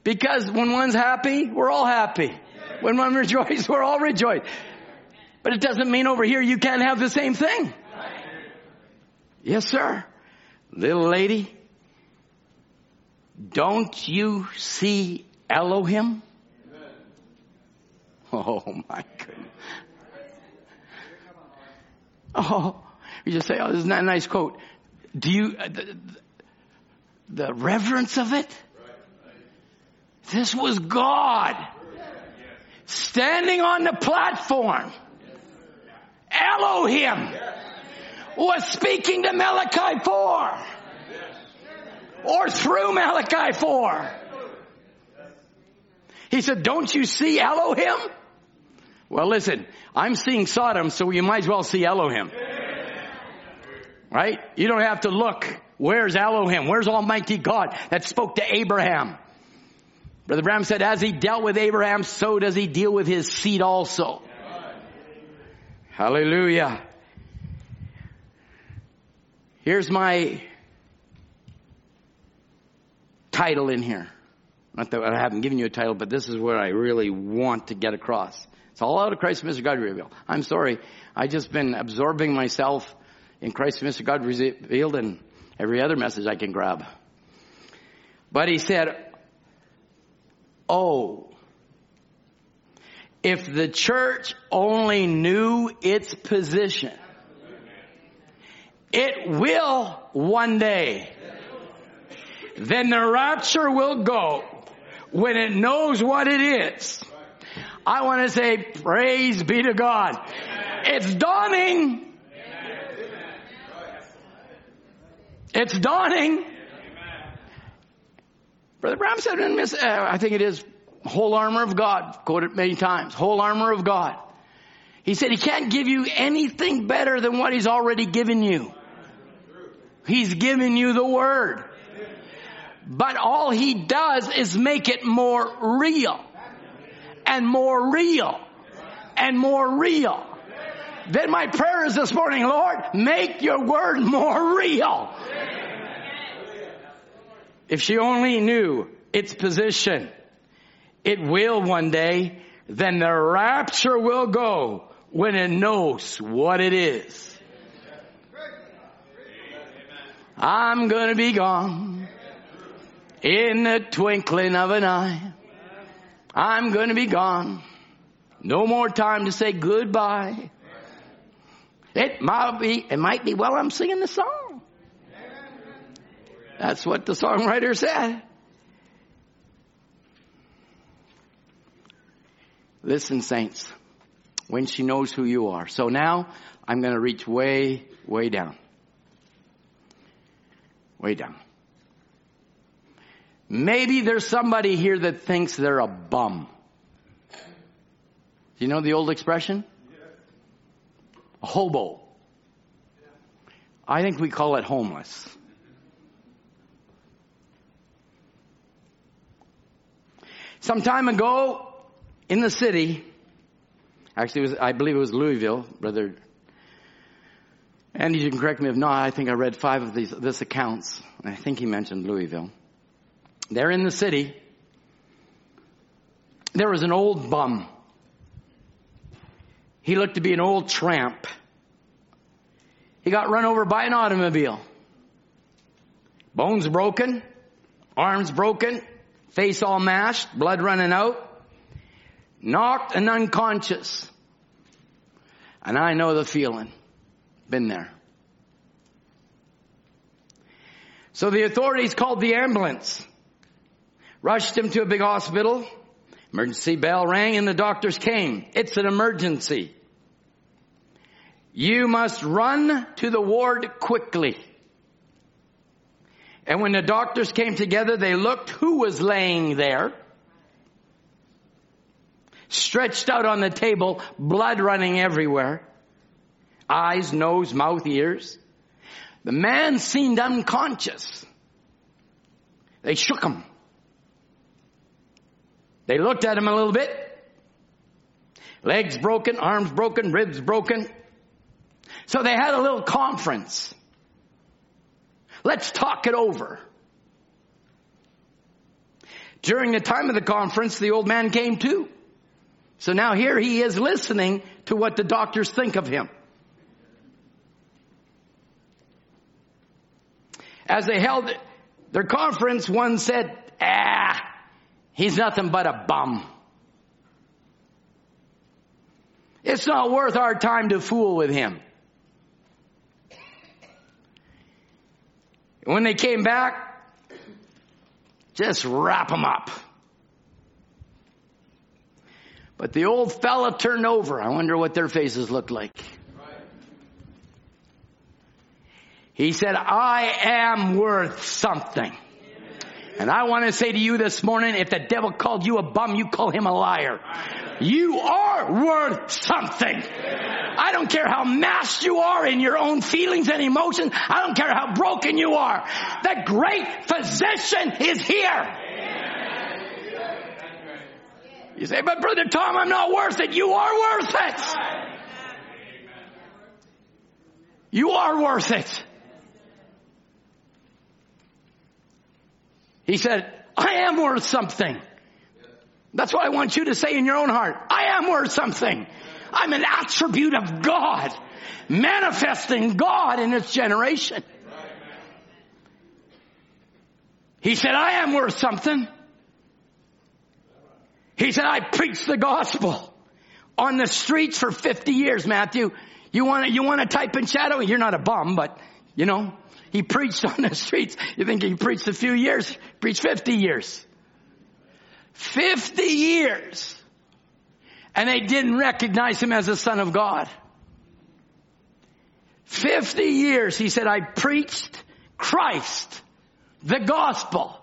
because when one's happy, we're all happy. When one rejoices, we're all rejoiced. But it doesn't mean over here you can't have the same thing. Yes, sir. Little lady, don't you see Elohim? Oh my goodness. Oh, you just say, oh, this isn't a nice quote? Do you, uh, the, the reverence of it? This was God standing on the platform. Elohim was speaking to Malachi 4 or through Malachi 4. He said, don't you see Elohim? Well listen, I'm seeing Sodom, so you might as well see Elohim. Right? You don't have to look. Where's Elohim? Where's Almighty God that spoke to Abraham? Brother Branham said, as he dealt with Abraham, so does he deal with his seed also. Hallelujah. Here's my title in here. Not that I haven't given you a title, but this is what I really want to get across. It's all out of Christ, Mystery of God revealed. I'm sorry. I've just been absorbing myself in Christ, Mystery of God revealed and every other message I can grab. But he said, Oh, if the church only knew its position, it will one day. Then the rapture will go when it knows what it is. I want to say praise be to God. It's dawning. It's dawning. Brother Branham said uh, I think it is whole armor of God, quoted many times, whole armor of God. He said he can't give you anything better than what he's already given you. He's given you the word. But all he does is make it more real and more real and more real. Then my prayer is this morning, Lord, make your word more real. If she only knew its position, it will one day, then the rapture will go when it knows what it is. I'm gonna be gone in the twinkling of an eye. I'm gonna be gone. No more time to say goodbye. It might be, it might be while I'm singing the song. That's what the songwriter said. Listen, saints, when she knows who you are. So now I'm going to reach way, way down. Way down. Maybe there's somebody here that thinks they're a bum. You know the old expression? A hobo. I think we call it homeless. Some time ago in the city, actually was, I believe it was Louisville, brother. And you can correct me if not, I think I read five of these, this accounts. I think he mentioned Louisville. There in the city, there was an old bum. He looked to be an old tramp. He got run over by an automobile. Bones broken, arms broken, face all mashed, blood running out, knocked and unconscious. And I know the feeling. Been there. So the authorities called the ambulance, rushed him to a big hospital. Emergency bell rang and the doctors came. It's an emergency. You must run to the ward quickly. And when the doctors came together, they looked who was laying there. Stretched out on the table, blood running everywhere. Eyes, nose, mouth, ears. The man seemed unconscious. They shook him. They looked at him a little bit. Legs broken, arms broken, ribs broken. So they had a little conference. Let's talk it over. During the time of the conference, the old man came too. So now here he is listening to what the doctors think of him. As they held their conference, one said, ah, he's nothing but a bum. It's not worth our time to fool with him. When they came back, just wrap them up. But the old fella turned over. I wonder what their faces looked like. He said, I am worth something. And I want to say to you this morning, if the devil called you a bum, you call him a liar. You are worth something. I don't care how masked you are in your own feelings and emotions. I don't care how broken you are. The great physician is here. You say, but brother Tom, I'm not worth it. You are worth it. You are worth it. He said, I am worth something. That's what I want you to say in your own heart. I am worth something. I'm an attribute of God, manifesting God in this generation. He said, I am worth something. He said, I preached the gospel on the streets for 50 years, Matthew. You want to, you want to type in shadow? You're not a bum, but you know, he preached on the streets. You think he preached a few years? Preached 50 years. 50 years. And they didn't recognize him as the son of God. 50 years, he said, I preached Christ, the gospel.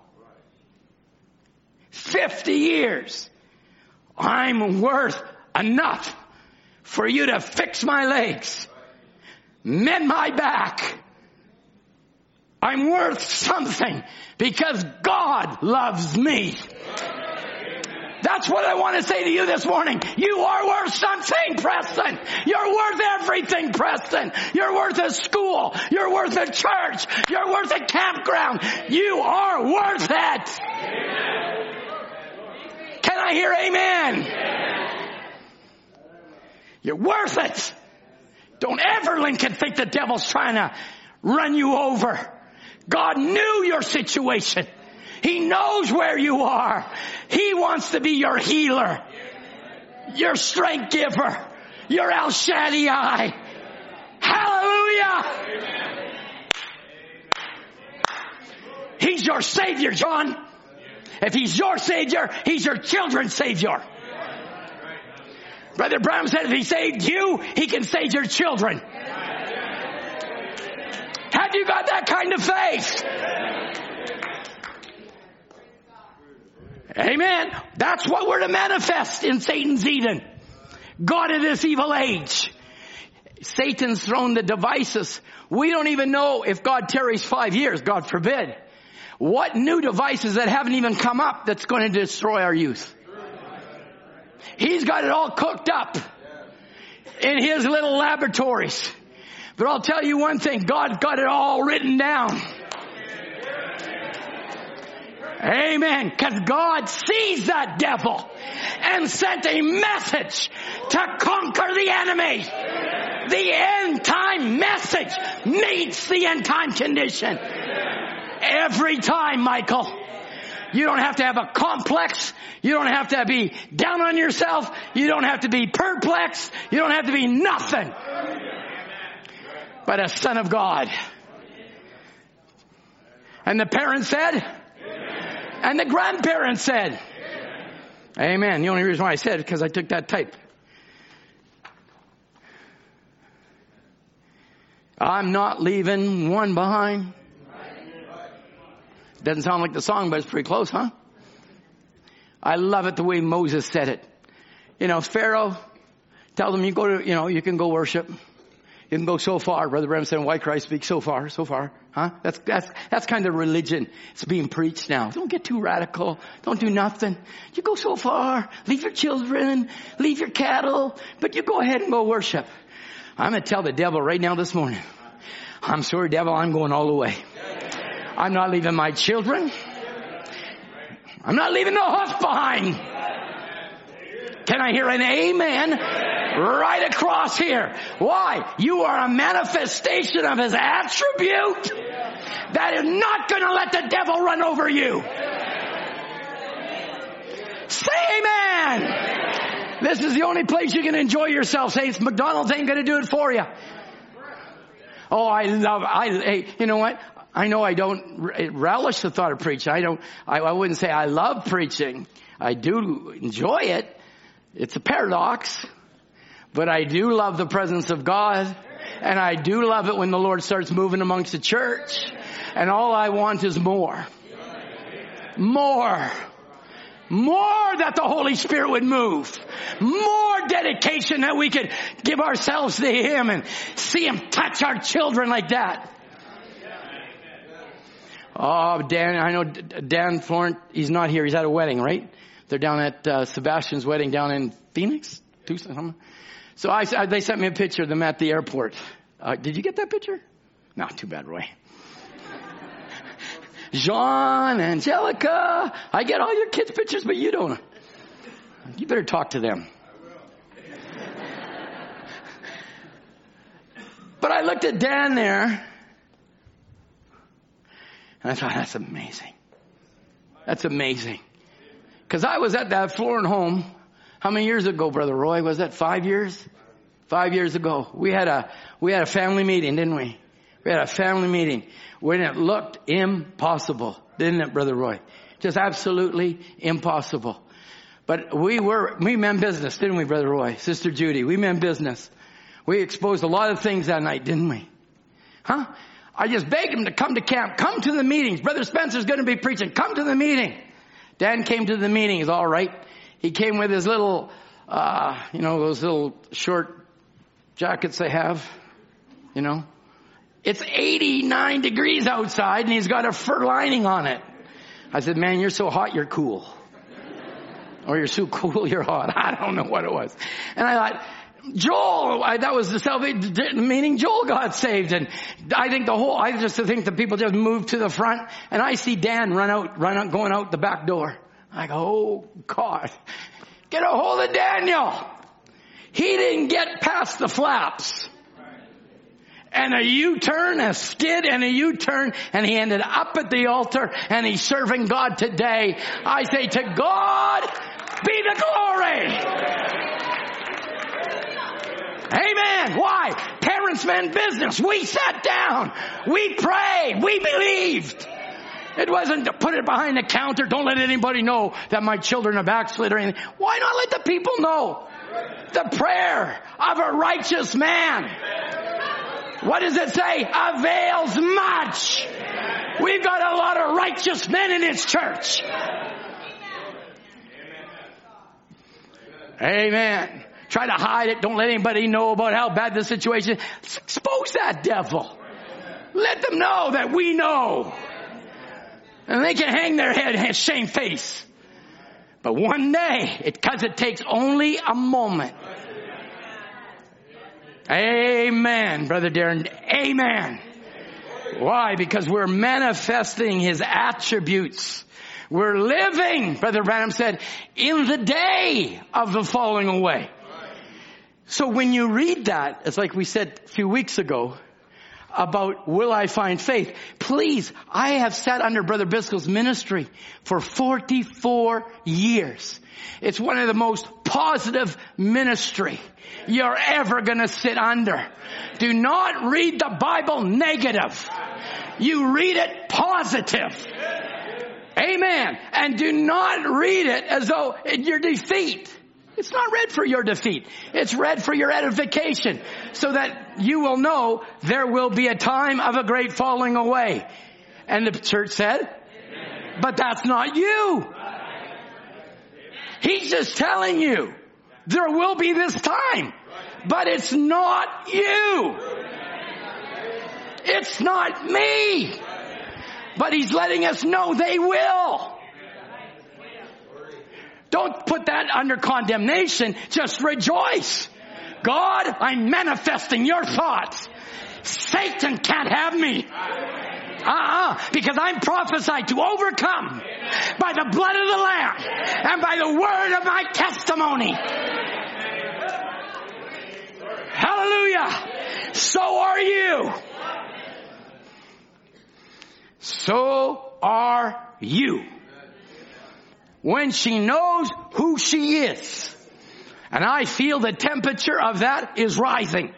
50 years. I'm worth enough for you to fix my legs, mend my back. I'm worth something because God loves me. That's what I want to say to you this morning. You are worth something, Preston. You're worth everything, Preston. You're worth a school. You're worth a church. You're worth a campground. You are worth it. Can I hear amen? You're worth it. Don't ever, Lincoln, think the devil's trying to run you over. God knew your situation. He knows where you are. He wants to be your healer, your strength giver, your El Shaddai. Hallelujah! He's your savior, John. If he's your savior, he's your children's savior. Brother Brown said if he saved you, he can save your children. You got that kind of faith? Amen. That's what we're to manifest in Satan's Eden. God of this evil age. Satan's thrown the devices. We don't even know if God tarries five years, God forbid. What new devices that haven't even come up that's going to destroy our youth? He's got it all cooked up in his little laboratories. But I'll tell you one thing, God's got it all written down. Amen. Cause God sees that devil and sent a message to conquer the enemy. The end time message meets the end time condition. Every time, Michael. You don't have to have a complex. You don't have to be down on yourself. You don't have to be perplexed. You don't have to be nothing but a son of God. And the parents said, and the grandparents said, Amen. The only reason why I said it because I took that type. I'm not leaving one behind. Doesn't sound like the song, but it's pretty close, huh? I love it the way Moses said it. You know, Pharaoh, tell them you go to, you know, you can go worship. You can go so far. Brother Branham said, why Christ speak so far, so far. Huh? That's, that's, that's kind of religion. It's being preached now. Don't get too radical. Don't do nothing. You go so far. Leave your children. Leave your cattle. But you go ahead and go worship. I'm going to tell the devil right now this morning. I'm sorry, devil, I'm going all the way. I'm not leaving my children. I'm not leaving the house behind. Can I hear an amen? Right across here. Why? You are a manifestation of his attribute that is not going to let the devil run over you. Say amen. This is the only place you can enjoy yourself. Saints, McDonald's ain't going to do it for you. Oh, I love, I, hey, you know what? I know I don't eh, relish the thought of preaching. I don't, I, I wouldn't say I love preaching. I do enjoy it. It's a paradox, but I do love the presence of God. And I do love it when the Lord starts moving amongst the church. And all I want is more. More. More that the Holy Spirit would move. More dedication that we could give ourselves to Him and see Him touch our children like that. Oh, Dan, I know Dan Florent, he's not here. He's at a wedding, right? They're down at uh, Sebastian's wedding down in Phoenix? Tucson, so I, I, they sent me a picture of them at the airport. Uh, did you get that picture? Not too bad, Roy. Jean, Angelica, I get all your kids' pictures, but you don't. You better talk to them. but I looked at Dan there, and I thought, that's amazing. That's amazing. Because I was at that Florent home. How many years ago, Brother Roy? Was that five years? Five years ago. We had a, we had a family meeting, didn't we? We had a family meeting when it looked impossible, didn't it, Brother Roy? Just absolutely impossible. But we were, we meant business, didn't we, Brother Roy? Sister Judy, we meant business. We exposed a lot of things that night, didn't we? Huh? I just begged him to come to camp. Come to the meetings. Brother Spencer's going to be preaching. Come to the meeting. Dan came to the meeting. He's all right. He came with his little, uh, you know, those little short jackets they have, you know. It's 89 degrees outside and he's got a fur lining on it. I said, man, you're so hot, you're cool. Or you're so cool, you're hot. I don't know what it was. And I thought, Joel, I, that was the salvation, meaning Joel got saved. And I think the whole, I just think the people just moved to the front and I see Dan run out, run out, going out the back door. I go, oh God, get a hold of Daniel. He didn't get past the flaps and a U-turn, a skid and a U-turn, and he ended up at the altar and he's serving God today. I say to God be the glory. Amen. Why? Parents meant business. We sat down. We prayed. We believed. It wasn't to put it behind the counter. Don't let anybody know that my children are backslid or anything. Why not let the people know? The prayer of a righteous man what does it say? Avails much. We've got a lot of righteous men in this church. Amen. Try to hide it. Don't let anybody know about how bad the situation is. Expose that devil. Let them know that we know. And they can hang their head and shame face. But one day, it, cause it takes only a moment Amen, Brother Darren. Amen. Why? Because we're manifesting His attributes. We're living, Brother Branham said, in the day of the falling away. So when you read that, it's like we said a few weeks ago, about will I find faith? Please, I have sat under Brother Biscoe's ministry for 44 years. It's one of the most positive ministry you're ever gonna sit under. Do not read the Bible negative. You read it positive. Amen. And do not read it as though in your defeat. It's not read for your defeat. It's read for your edification so that you will know there will be a time of a great falling away. And the church said, but that's not you. He's just telling you there will be this time, but it's not you. It's not me. But he's letting us know they will. Don't put that under condemnation. Just rejoice. God, I'm manifesting your thoughts. Satan can't have me. Uh-uh, because I'm prophesied to overcome by the blood of the Lamb and by the word of my testimony. Hallelujah. So are you. So are you when she knows who she is. And I feel the temperature of that is rising.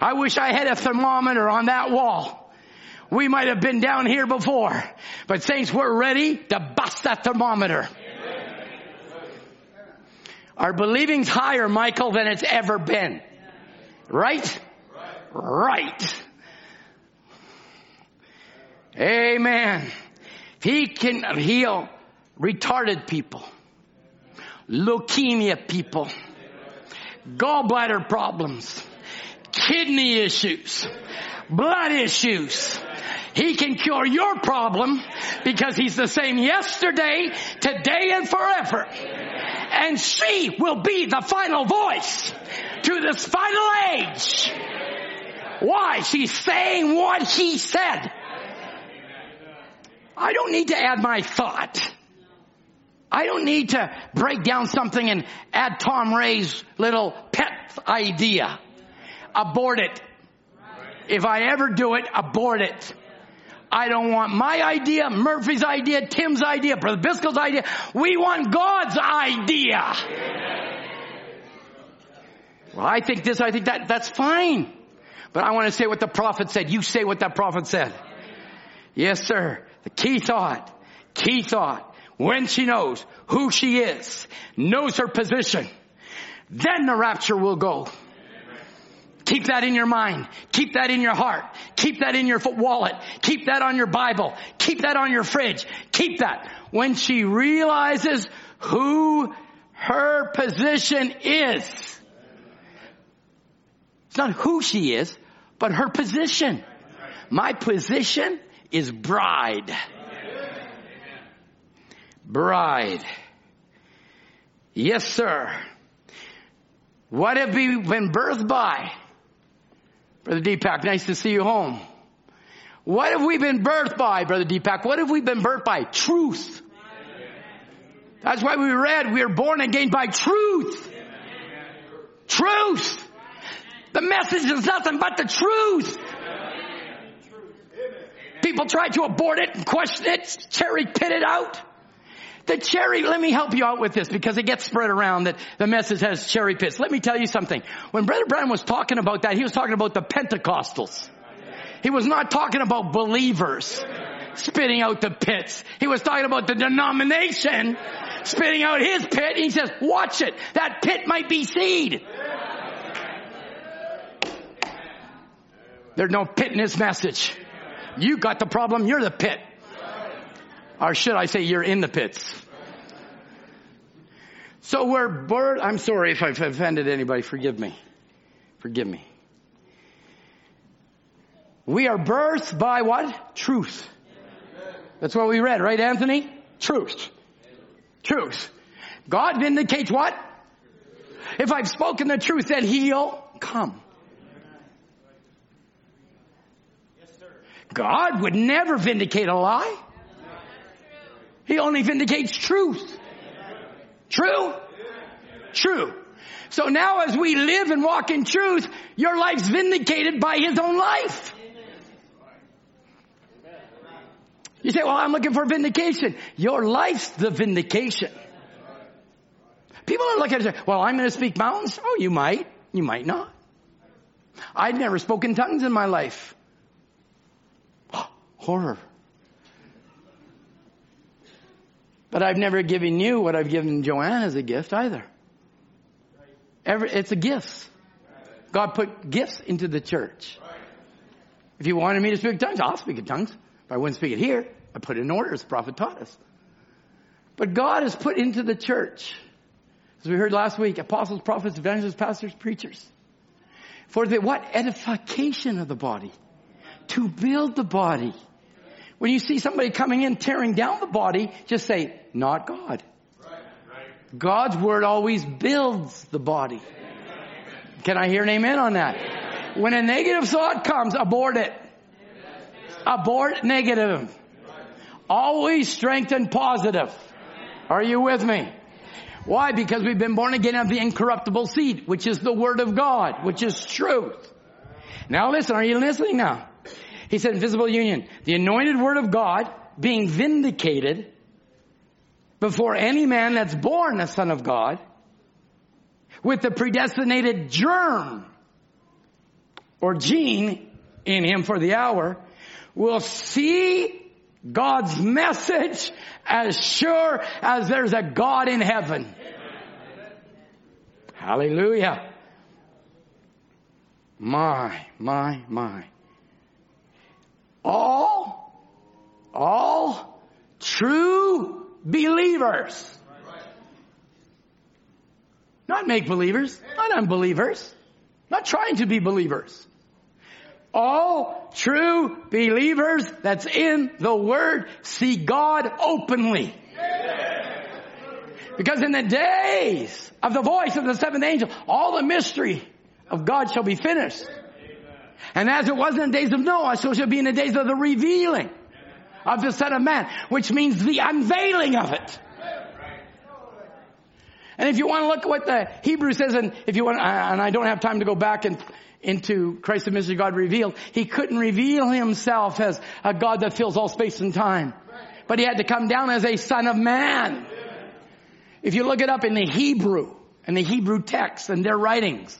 I wish I had a thermometer on that wall. We might have been down here before, but saints, we're ready to bust that thermometer. Our believing's higher, Michael, than it's ever been. Right? Right. Amen. He can heal retarded people, leukemia people, gallbladder problems, kidney issues, blood issues. He can cure your problem because he's the same yesterday, today, and forever. And she will be the final voice to this final age. Why? She's saying what he said. I don't need to add my thought. I don't need to break down something and add Tom Ray's little pet idea. Abort it. If I ever do it, abort it. I don't want my idea, Murphy's idea, Tim's idea, Brother Biscoe's idea. We want God's idea. Well, I think this, I think that, that's fine. But I want to say what the prophet said. You say what that prophet said. Yes, sir. The key thought, key thought, when she knows who she is, knows her position, then the rapture will go. Keep that in your mind. Keep that in your heart. Keep that in your foot wallet. Keep that on your Bible. Keep that on your fridge. Keep that. When she realizes who her position is. It's not who she is, but her position. My position is bride. Bride. Yes, sir. What have we been birthed by? Brother Deepak, nice to see you home. What have we been birthed by, Brother Deepak? What have we been birthed by? Truth. That's why we read we are born again by truth. Truth. The message is nothing but the truth. People try to abort it and question it, cherry pit it out. The cherry, let me help you out with this because it gets spread around that the message has cherry pits. Let me tell you something. When Brother Branham was talking about that, he was talking about the Pentecostals. He was not talking about believers spitting out the pits. He was talking about the denomination spitting out his pit. he says, watch it. That pit might be seed. There's no pit in his message. You got the problem. You're the pit. Or should I say you're in the pits? So we're bird. I'm sorry if I've offended anybody. Forgive me. Forgive me. We are birthed by what? Truth. That's what we read, right, Anthony? Truth. Truth. God vindicates what? If I've spoken the truth, then he'll come. Yes, sir. God would never vindicate a lie. He only vindicates truth. True? True. So now as we live and walk in truth, your life's vindicated by His own life. You say, well, I'm looking for vindication. Your life's the vindication. People are looking at it, well, I'm going to speak mountains. Oh, you might. You might not. I'd never spoken tongues in my life. Horror. But I've never given you what I've given Joanne as a gift either. Every, it's a gift. God put gifts into the church. If you wanted me to speak tongues, I'll speak in tongues. If I wouldn't speak it here, I put it in order as the prophet taught us. But God has put into the church, as we heard last week, apostles, prophets, evangelists, pastors, preachers, for the what? Edification of the body. To build the body. When you see somebody coming in tearing down the body, just say, not God. God's word always builds the body. Can I hear an amen on that? When a negative thought comes, abort it. Abort negative. Always strengthen positive. Are you with me? Why? Because we've been born again of the incorruptible seed, which is the word of God, which is truth. Now listen, are you listening now? He said invisible union. The anointed word of God being vindicated before any man that's born a son of God with the predestinated germ or gene in him for the hour will see God's message as sure as there's a God in heaven. Hallelujah. My, my, my all, all true believers. Not make believers, not unbelievers, not trying to be believers. All true believers that's in the Word see God openly. Because in the days of the voice of the seventh angel, all the mystery of God shall be finished. And as it was in the days of Noah, so shall be in the days of the revealing of the Son of Man, which means the unveiling of it. And if you want to look at what the Hebrew says, and if you want, and I don't have time to go back and into Christ the mystery God revealed, he couldn't reveal himself as a God that fills all space and time. But he had to come down as a son of man. If you look it up in the Hebrew, and the Hebrew text and their writings,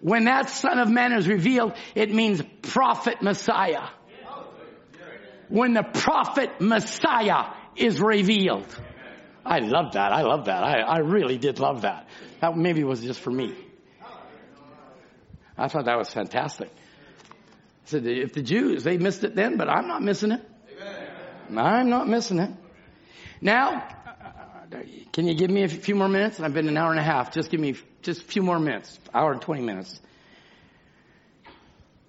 when that son of man is revealed, it means prophet Messiah. When the prophet Messiah is revealed. I love that. I love that. I, I really did love that. That maybe was just for me. I thought that was fantastic. I said, if the Jews, they missed it then, but I'm not missing it. I'm not missing it. Now, can you give me a few more minutes? I've been an hour and a half. Just give me just a few more minutes. Hour and 20 minutes.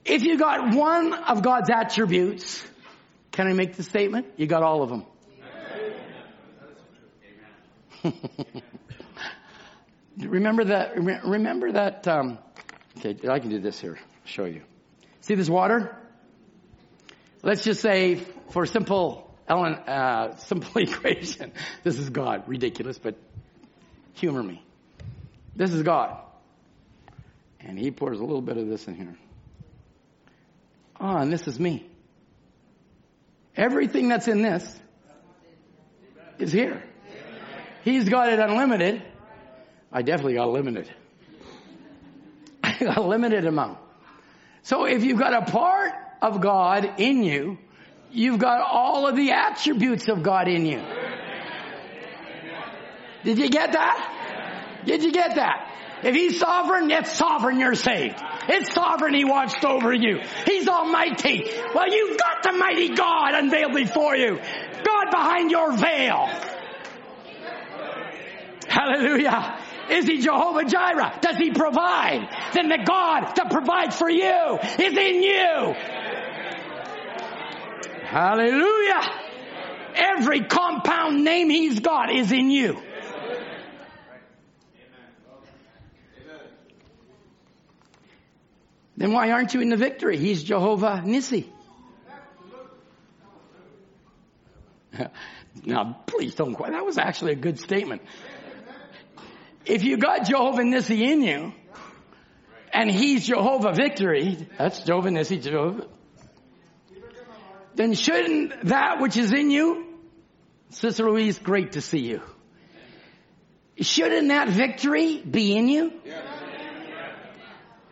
If you got one of God's attributes, can I make the statement? You got all of them. remember that, remember that, um, okay, I can do this here, show you. See this water? Let's just say for simple Ellen, uh, simple equation. This is God. Ridiculous, but humor me. This is God. And he pours a little bit of this in here. Ah, oh, and this is me. Everything that's in this is here. He's got it unlimited. I definitely got limited. I got a limited amount. So if you've got a part of God in you, you've got all of the attributes of God in you. Did you get that? Did you get that? If he's sovereign, it's sovereign you're saved. It's sovereign he watched over you. He's almighty. Well, you've got the mighty God unveiled before you. God behind your veil. Hallelujah. Is he Jehovah Jireh? Does he provide? Then the God that provides for you is in you. Hallelujah. Every compound name he's got is in you. Then why aren't you in the victory? He's Jehovah Nissi. now, please don't quite. That was actually a good statement. If you got Jehovah Nissi in you, and he's Jehovah Victory, that's Jehovah Nissi, Jehovah then shouldn't that which is in you, Sister Louise, great to see you. Shouldn't that victory be in you?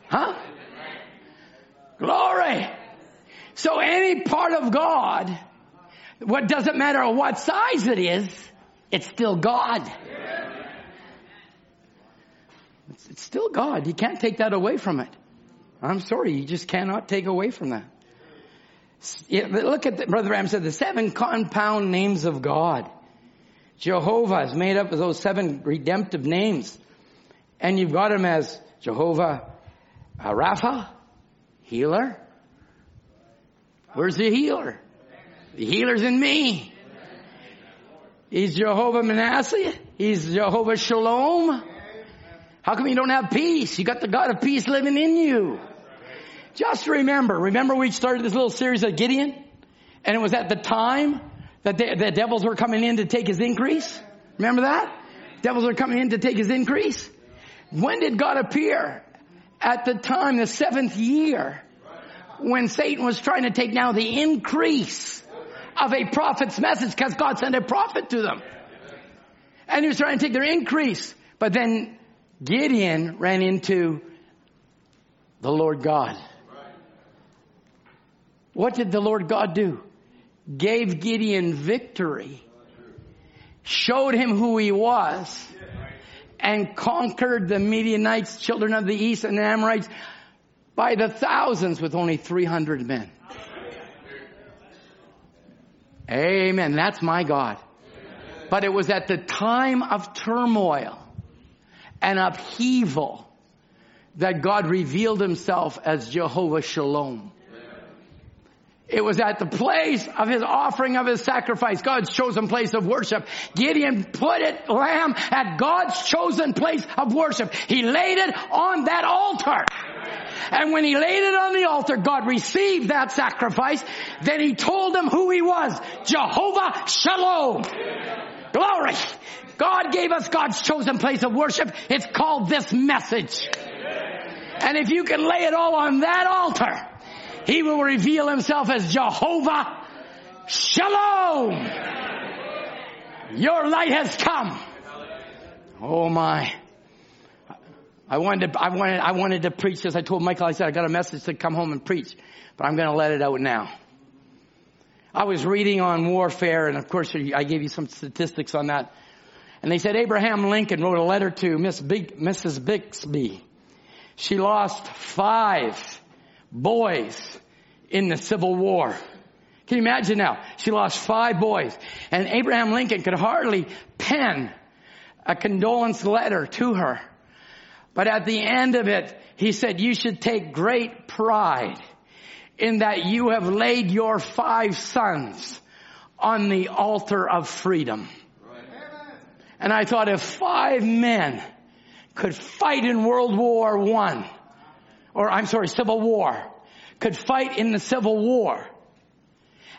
Huh? Glory. So any part of God, what doesn't matter what size it is, it's still God. It's, still God. You can't take that away from it. I'm sorry, you just cannot take away from that. Look at the, Brother Ram said the seven compound names of God. Jehovah is made up of those seven redemptive names. And you've got him as Jehovah uh, Rapha, healer. Where's the healer? The healer's in me. He's Jehovah Manasseh. He's Jehovah Shalom. How come you don't have peace? You got the God of peace living in you. Just remember, remember we started this little series of Gideon? And it was at the time that the, the devils were coming in to take his increase? Remember that? Devils were coming in to take his increase? When did God appear? At the time, the seventh year, when Satan was trying to take now the increase of a prophet's message because God sent a prophet to them. And he was trying to take their increase. But then Gideon ran into the Lord God. What did the Lord God do? Gave Gideon victory, showed him who he was, and conquered the Midianites, children of the east, and the Amorites by the thousands with only 300 men. Amen. That's my God. But it was at the time of turmoil and upheaval that God revealed himself as Jehovah Shalom. It was at the place of his offering of his sacrifice, God's chosen place of worship. Gideon put it, lamb, at God's chosen place of worship. He laid it on that altar. And when he laid it on the altar, God received that sacrifice. Then he told him who he was. Jehovah Shalom. Glory. God gave us God's chosen place of worship. It's called this message. And if you can lay it all on that altar, he will reveal himself as Jehovah Shalom. Your light has come. Oh my. I wanted to, I wanted, I wanted to preach this. I told Michael, I said, I got a message to come home and preach, but I'm going to let it out now. I was reading on warfare, and of course, I gave you some statistics on that. And they said Abraham Lincoln wrote a letter to Miss Big, Mrs. Bixby. She lost five boys in the Civil War. Can you imagine now? She lost five boys. And Abraham Lincoln could hardly pen a condolence letter to her. But at the end of it, he said, you should take great pride in that you have laid your five sons on the altar of freedom. And I thought if five men could fight in World War One, or I'm sorry, Civil War, could fight in the Civil War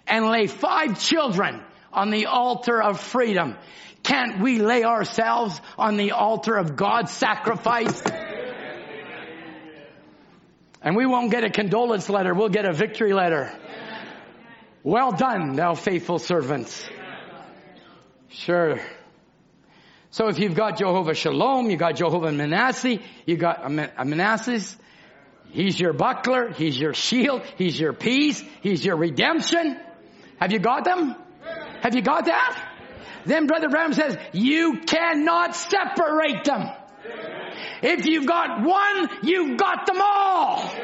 and lay five children on the altar of freedom, can't we lay ourselves on the altar of God's sacrifice? And we won't get a condolence letter, we'll get a victory letter. Well done, thou faithful servants. Sure. So if you've got Jehovah Shalom, you got Jehovah Manasseh, you got Manasseh, he's your buckler, he's your shield, he's your peace, he's your redemption. Have you got them? Have you got that? Then Brother Branham says, you cannot separate them. If you've got one, you've got them all.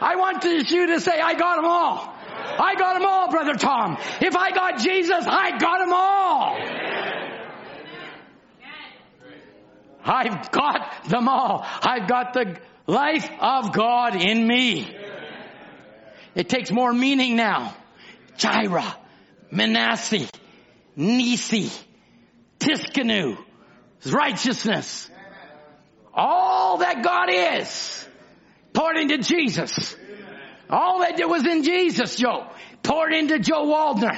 I want you to say, I got them all. I got them all, Brother Tom. If I got Jesus, I got them all. I've got them all. I've got the life of God in me. It takes more meaning now. Jireh, Manasseh, Nissi, Tsidkenu, righteousness. All that God is poured into Jesus. All that was in Jesus, Joe, poured into Joe Waldner.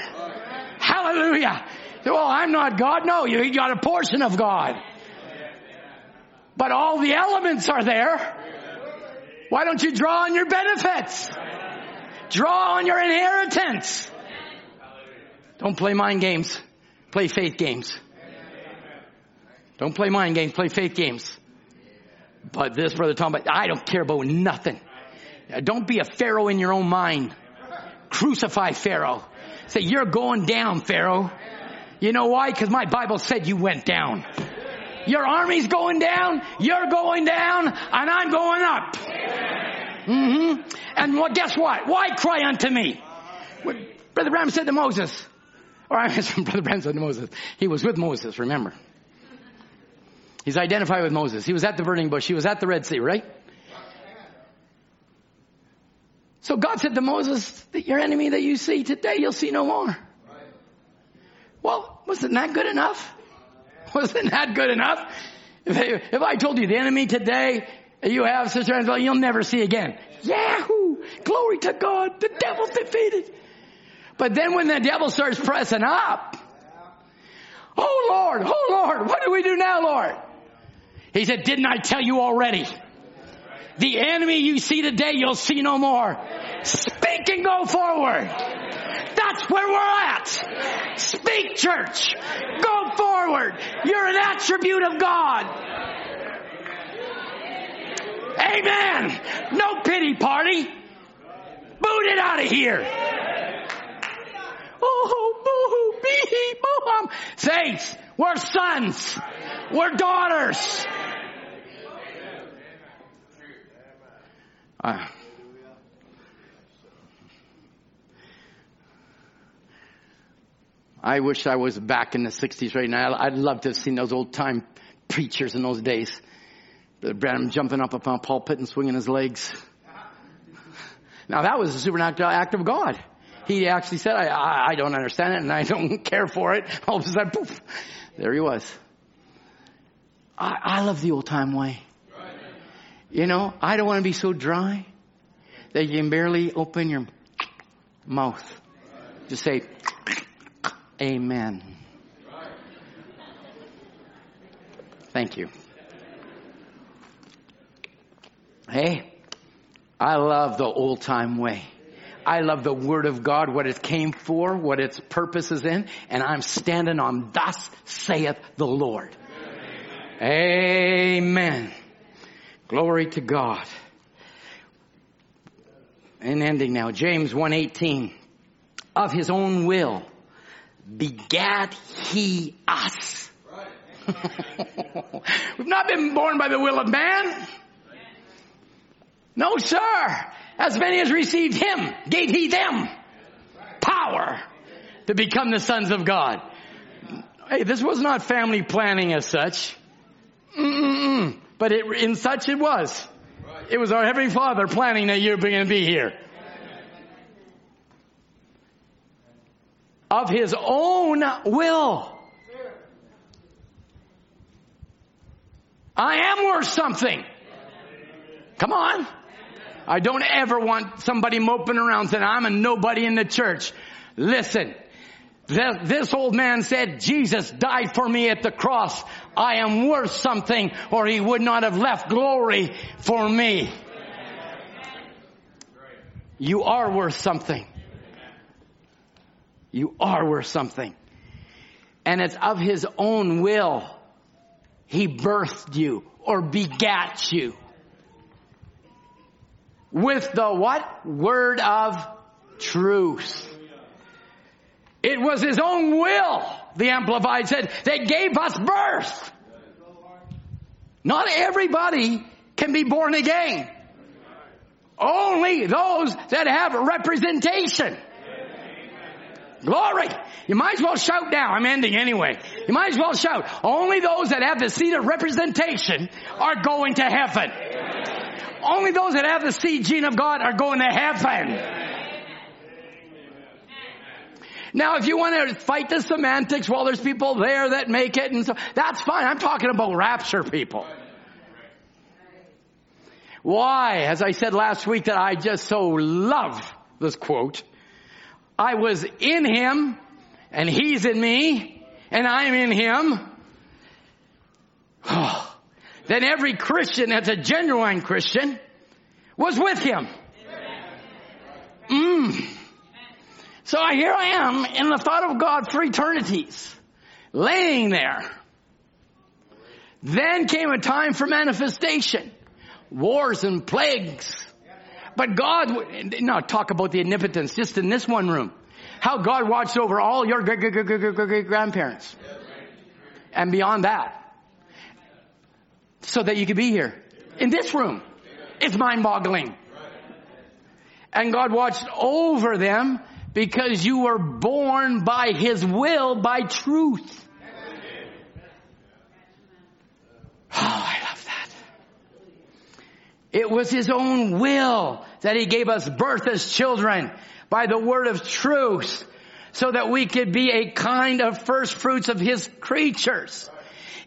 Hallelujah. Well, I'm not God. No, you got a portion of God. But all the elements are there. Why don't you draw on your benefits? Draw on your inheritance. Don't play mind games. Play faith games. Don't play mind games. Play faith games. But this, Brother Tom, I don't care about nothing. Don't be a Pharaoh in your own mind. Crucify Pharaoh. Say, you're going down, Pharaoh. You know why? Because my Bible said you went down. Your army's going down, you're going down, and I'm going up. Mm-hmm. And what, guess what? Why cry unto me? What Brother Branham said to Moses, or I mean, Brother Branham said to Moses, he was with Moses, remember. He's identified with Moses. He was at the burning bush. He was at the Red Sea, right? So God said to Moses, that your enemy that you see today, you'll see no more. Well, wasn't that good enough? Wasn't that good enough? If, if I told you the enemy today you have, such Sister Angela, you'll never see again. Yahoo! Glory to God. The devil's defeated. But then when the devil starts pressing up, oh Lord, oh Lord, what do we do now, Lord? He said, didn't I tell you already? The enemy you see today, you'll see no more. Speak and go forward. That's where we're at. Speak, church. Go forward. You're an attribute of God. Amen. No pity party. Boot it out of here. Oh, boo hoo, bee hee, boo hum. Saints, we're sons. We're daughters. Uh, I wish I was back in the 60s right now. I'd love to have seen those old time preachers in those days. Brother Branham jumping up upon a pulpit and swinging his legs. Now that was a supernatural act of God. He actually said, I, I, I don't understand it and I don't care for it. All of a sudden, poof, there he was. I, I love the old time way. You know, I don't want to be so dry that you can barely open your mouth. Just say, Amen. Thank you. Hey, I love the old time way. I love the Word of God, what it came for, what its purpose is in, and I'm standing on thus saith the Lord. Amen. Amen. Glory to God. And ending now, James 1.18. Of his own will begat he us. We've not been born by the will of man. No, sir. As many as received him, gave he them power to become the sons of God. Hey, this was not family planning as such. Mm-mm-mm. But it, in such it was. It was our Heavenly Father planning that you're going to be here. Of His own will. I am worth something. Come on. I don't ever want somebody moping around saying, I'm a nobody in the church. Listen, this old man said, Jesus died for me at the cross. I am worth something or he would not have left glory for me. You are worth something. You are worth something. And it's of his own will. He birthed you or begat you with the what? Word of truth. It was his own will, the Amplified said, that gave us birth. Not everybody can be born again. Only those that have representation. Glory. You might as well shout now. I'm ending anyway. You might as well shout. Only those that have the seed of representation are going to heaven. Only those that have the seed gene of God are going to heaven. Now, if you want to fight the semantics, well, there's people there that make it, and so that's fine. I'm talking about rapture people. Why? As I said last week, that I just so love this quote. I was in Him, and He's in me, and I'm in Him. Oh, then every Christian that's a genuine Christian was with him. Mm. So here I am in the thought of God for eternities, laying there. Then came a time for manifestation, wars and plagues. But God, now talk about the omnipotence just in this one room. How God watched over all your great, great, great, great, great, great grandparents. And beyond that so that you could be here in this room. It's mind boggling. And God watched over them because you were born by His will, by truth. Oh, I love that. It was His own will that He gave us birth as children by the word of truth so that we could be a kind of first fruits of His creatures.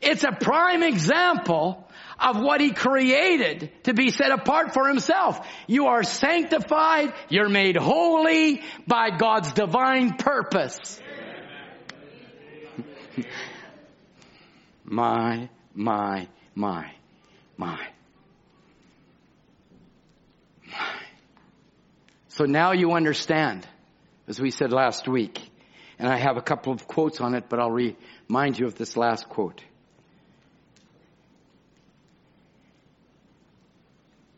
It's a prime example of what he created to be set apart for himself. You are sanctified, you're made holy by God's divine purpose. my, my, my, my. So now you understand, as we said last week, and I have a couple of quotes on it, but I'll remind you of this last quote.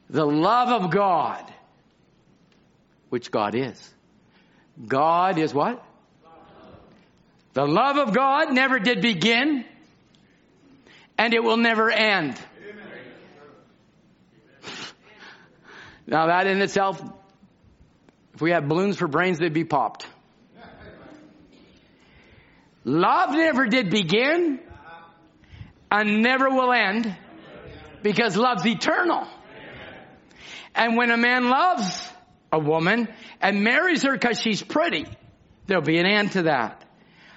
the love of God, which God is. God is what? The love of God never did begin, and it will never end. Now that in itself, we had balloons for brains, they'd be popped. Love never did begin and never will end because love's eternal. And when a man loves a woman and marries her because she's pretty, there'll be an end to that.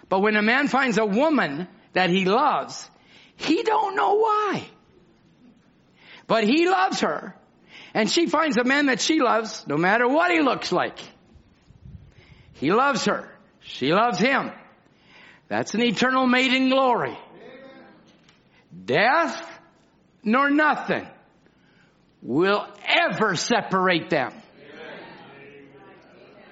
But when a man finds a woman that he loves, he don't know why. But he loves her. And she finds a man that she loves, no matter what he looks like. He loves her. She loves him. That's an eternal mating glory. Death nor nothing will ever separate them.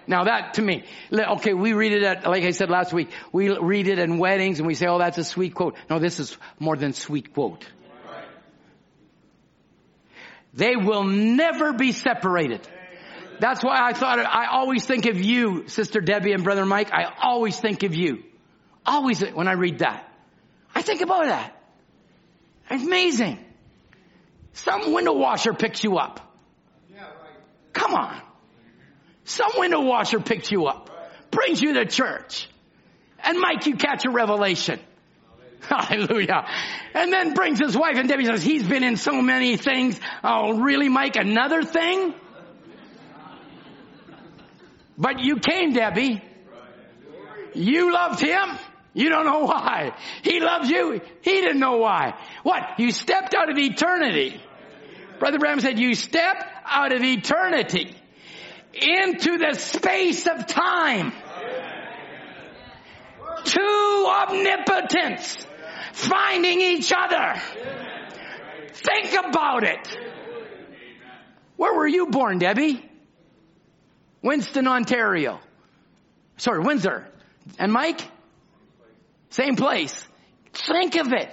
Now that to me, okay, we read it at, like I said last week, we read it in weddings and we say, oh, that's a sweet quote. No, this is more than sweet quote. They will never be separated. That's why I thought, I always think of you, Sister Debbie and Brother Mike. I always think of you. Always when I read that. I think about that. It's amazing. Some window washer picks you up. Come on. Some window washer picks you up, brings you to church, and Mike, you catch a revelation. Hallelujah. And then brings his wife and Debbie says, he's been in so many things. Oh, really, Mike? Another thing? But you came, Debbie. You loved him. You don't know why. He loves you. He didn't know why. What? You stepped out of eternity. Brother Branham said, you step out of eternity into the space of time. Two omnipotents finding each other. Think about it. Where were you born, Debbie? Winston, Ontario. Sorry, Windsor. And Mike? Same place. Think of it.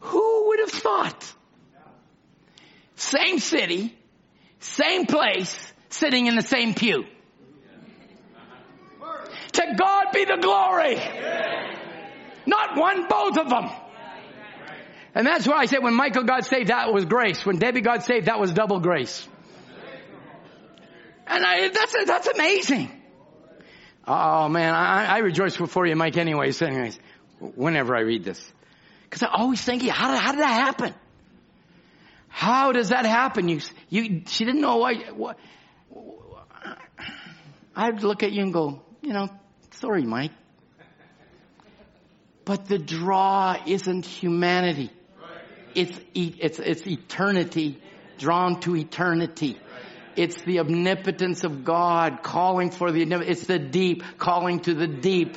Who would have thought? Same city, same place, sitting in the same pew. To God be the glory. Not one, both of them. And that's why I said when Michael got saved, that was grace. When Debbie got saved, that was double grace. And I, that's, that's amazing. Oh man, I, I rejoice for you, Mike, anyways, anyways, whenever I read this. Cause I always think, how did, how did that happen? How does that happen? You, you, she didn't know why, what, I'd look at you and go, you know, sorry, Mike. But the draw isn't humanity. It's, it's, it's eternity drawn to eternity. It's the omnipotence of God calling for the, it's the deep calling to the deep.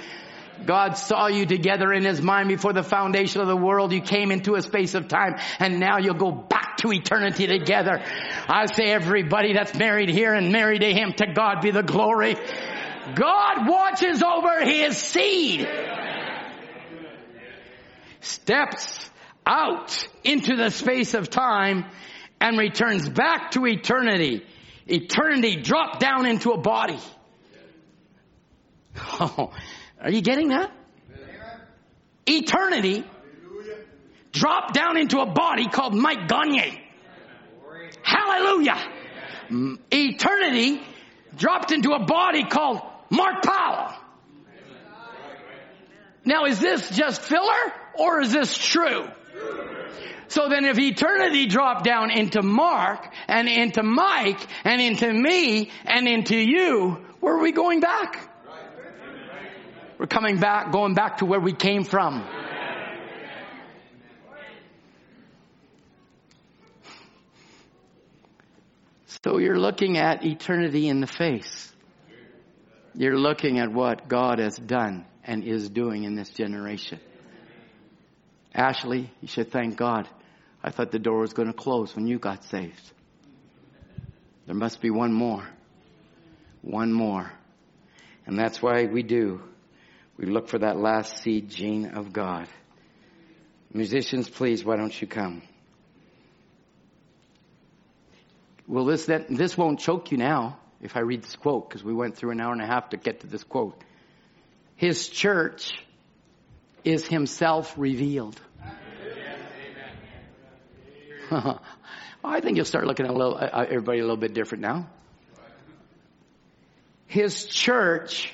God saw you together in His mind before the foundation of the world. You came into a space of time and now you'll go back to eternity together. I say everybody that's married here and married to Him, to God be the glory. God watches over His seed. Steps out into the space of time and returns back to eternity eternity dropped down into a body. Oh, are you getting that? Eternity dropped down into a body called Mike Gagne. Hallelujah. Eternity dropped into a body called Mark Powell. Now is this just filler or is this true? So then if eternity dropped down into Mark and into Mike and into me and into you, where are we going back? We're coming back, going back to where we came from. So you're looking at eternity in the face. You're looking at what God has done and is doing in this generation. Ashley, you should thank God I thought the door was going to close when you got saved. There must be one more. One more. And that's why we do. We look for that last seed gene of God. Musicians, please, why don't you come? Well, this, that, this won't choke you now if I read this quote because we went through an hour and a half to get to this quote. His church is himself revealed. I think you'll start looking at a little, uh, uh, everybody a little bit different now. His church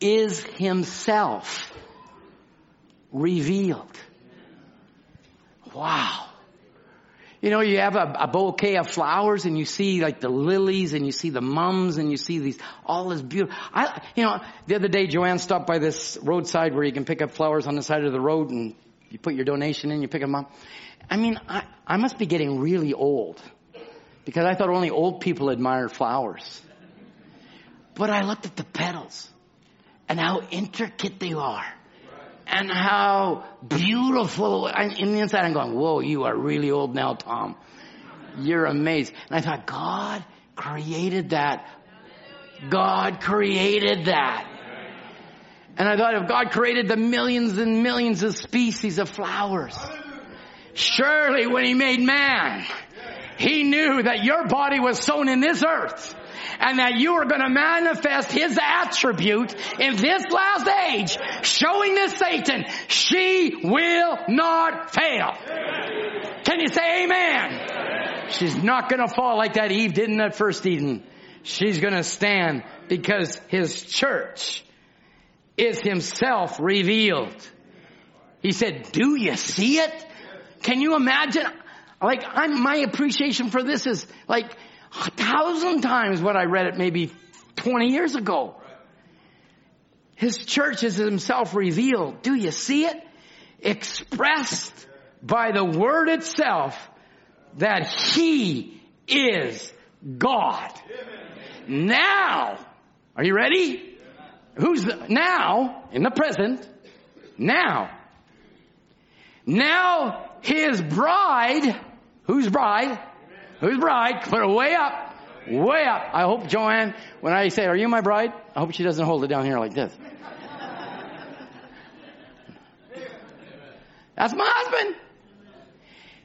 is himself revealed. Wow. You know, you have a, a, bouquet of flowers and you see like the lilies and you see the mums and you see these, all this beautiful. I, you know, the other day Joanne stopped by this roadside where you can pick up flowers on the side of the road and you put your donation in, you pick them up. I mean, I, I must be getting really old because I thought only old people admired flowers. But I looked at the petals and how intricate they are and how beautiful. In the inside, I'm going, whoa, you are really old now, Tom. You're amazed. And I thought, God created that. God created that. And I thought if God created the millions and millions of species of flowers, surely when He made man, He knew that your body was sown in this earth and that you are going to manifest his attribute in this last age, showing this Satan, she will not fail. Can you say amen? She's not going to fall like that Eve did in that first Eden. She's going to stand because his church is himself revealed. He said, do you see it? Can you imagine? Like, I'm, my appreciation for this is like, a thousand times what I read it maybe 20 years ago. His church is himself revealed. Do you see it? Expressed by the word itself that he is God. Now, are you ready? Who's the, now, in the present, now, now his bride, whose bride? Who's bride? Put it way up. Way up. I hope Joanne, when I say, are you my bride? I hope she doesn't hold it down here like this. That's my husband.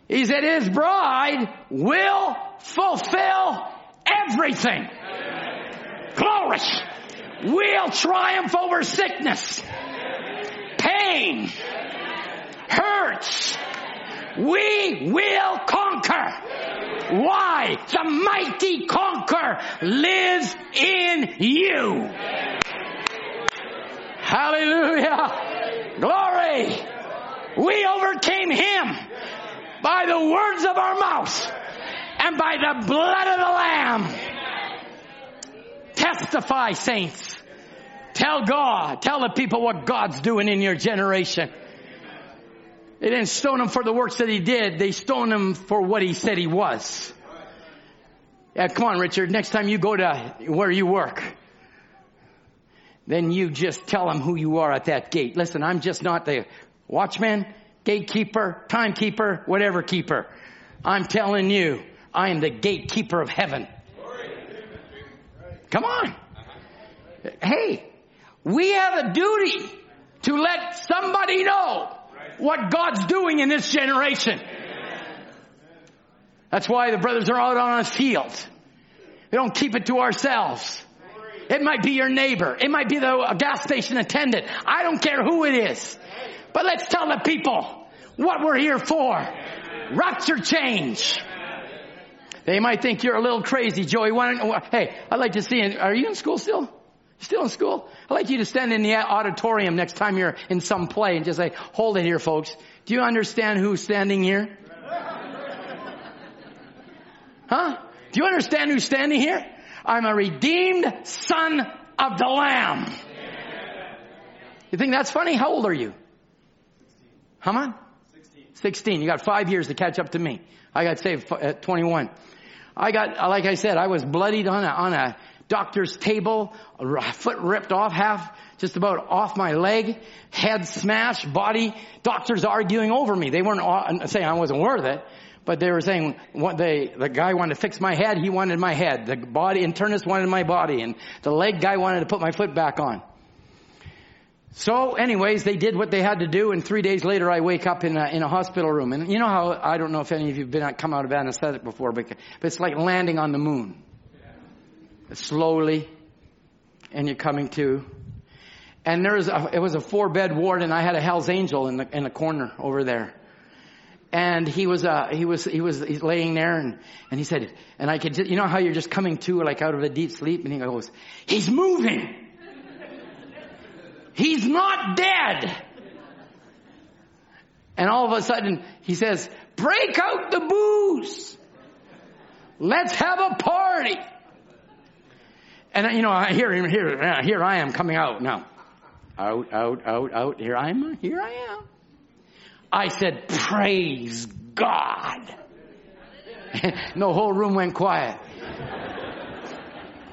He said his bride will fulfill everything. Glory. We'll triumph over sickness, pain, hurts. We will conquer. Why? The mighty conqueror lives in you. Hallelujah. Glory. We overcame him by the words of our mouth and by the blood of the Lamb. Testify, saints. Tell God, tell the people what God's doing in your generation. They didn't stone him for the works that he did. They stoned him for what he said he was. Yeah, come on, Richard. Next time you go to where you work, then you just tell them who you are at that gate. Listen, I'm just not the watchman, gatekeeper, timekeeper, whatever keeper. I'm telling you, I am the gatekeeper of heaven. Come on. Hey, we have a duty to let somebody know what God's doing in this generation. That's why the brothers are out on a field. We don't keep it to ourselves. It might be your neighbor. It might be the gas station attendant. I don't care who it is. But let's tell the people what we're here for. Rapture change. They might think you're a little crazy, Joey. Why hey, I'd like to see, are you in school still? Still in school? I'd like you to stand in the auditorium next time you're in some play and just say, hold it here folks. Do you understand who's standing here? Huh? Do you understand who's standing here? I'm a redeemed son of the Lamb. You think that's funny? How old are you? How much? 16. 16. You got five years to catch up to me. I got saved at 21. I got, like I said, I was bloodied on a, on a doctor's table, foot ripped off, half just about off my leg, head smashed, body, doctors arguing over me. They weren't uh, saying I wasn't worth it, but they were saying what they, the guy wanted to fix my head, he wanted my head. The body internist wanted my body, and the leg guy wanted to put my foot back on. So anyways, they did what they had to do, and three days later I wake up in a, in a hospital room. And you know how, I don't know if any of you have been, come out of anesthetic before, but, but it's like landing on the moon slowly, and you're coming to. And there was a, it was a four bed ward, and I had a Hell's Angel in the in the corner over there. And he was uh he was he was he's laying there, and and he said, and I could just, you know how you're just coming to like out of a deep sleep, and he goes, he's moving. He's not dead. And all of a sudden, he says, break out the booze. Let's have a party. And you know, here, here, here I am coming out now. Out, out, out, out. Here I am. Here I am. I said, praise God. the whole room went quiet.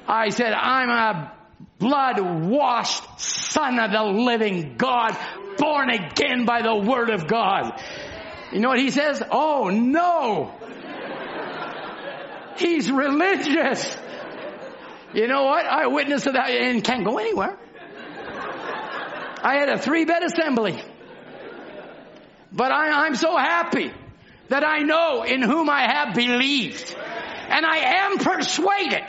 I said, I'm a blood washed son of the living God, born again by the word of God. You know what he says? Oh no. He's religious. You know what? I witnessed that and can't go anywhere. I had a three bed assembly. But I, I'm so happy that I know in whom I have believed. And I am persuaded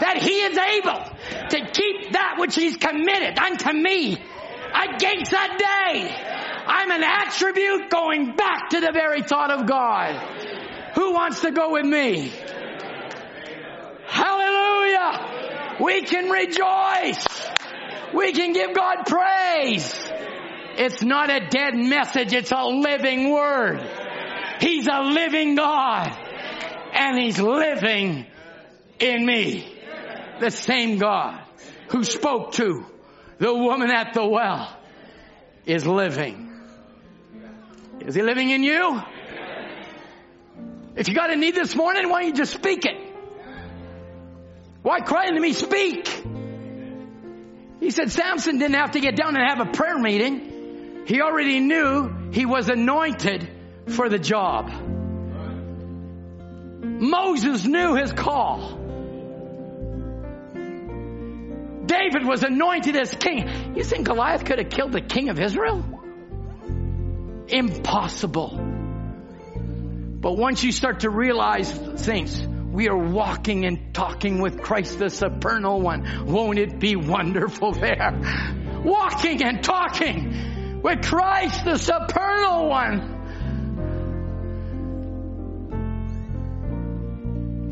that he is able to keep that which he's committed unto me against that day. I'm an attribute going back to the very thought of God. Who wants to go with me? Hallelujah! We can rejoice. We can give God praise. It's not a dead message, it's a living word. He's a living God. And He's living in me. The same God who spoke to the woman at the well is living. Is He living in you? If you got a need this morning, why don't you just speak it? Why cry unto me? Speak. He said Samson didn't have to get down and have a prayer meeting. He already knew he was anointed for the job. Moses knew his call. David was anointed as king. You think Goliath could have killed the king of Israel? Impossible. But once you start to realize things, we are walking and talking with Christ the supernal one. Won't it be wonderful there? Walking and talking with Christ the supernal one.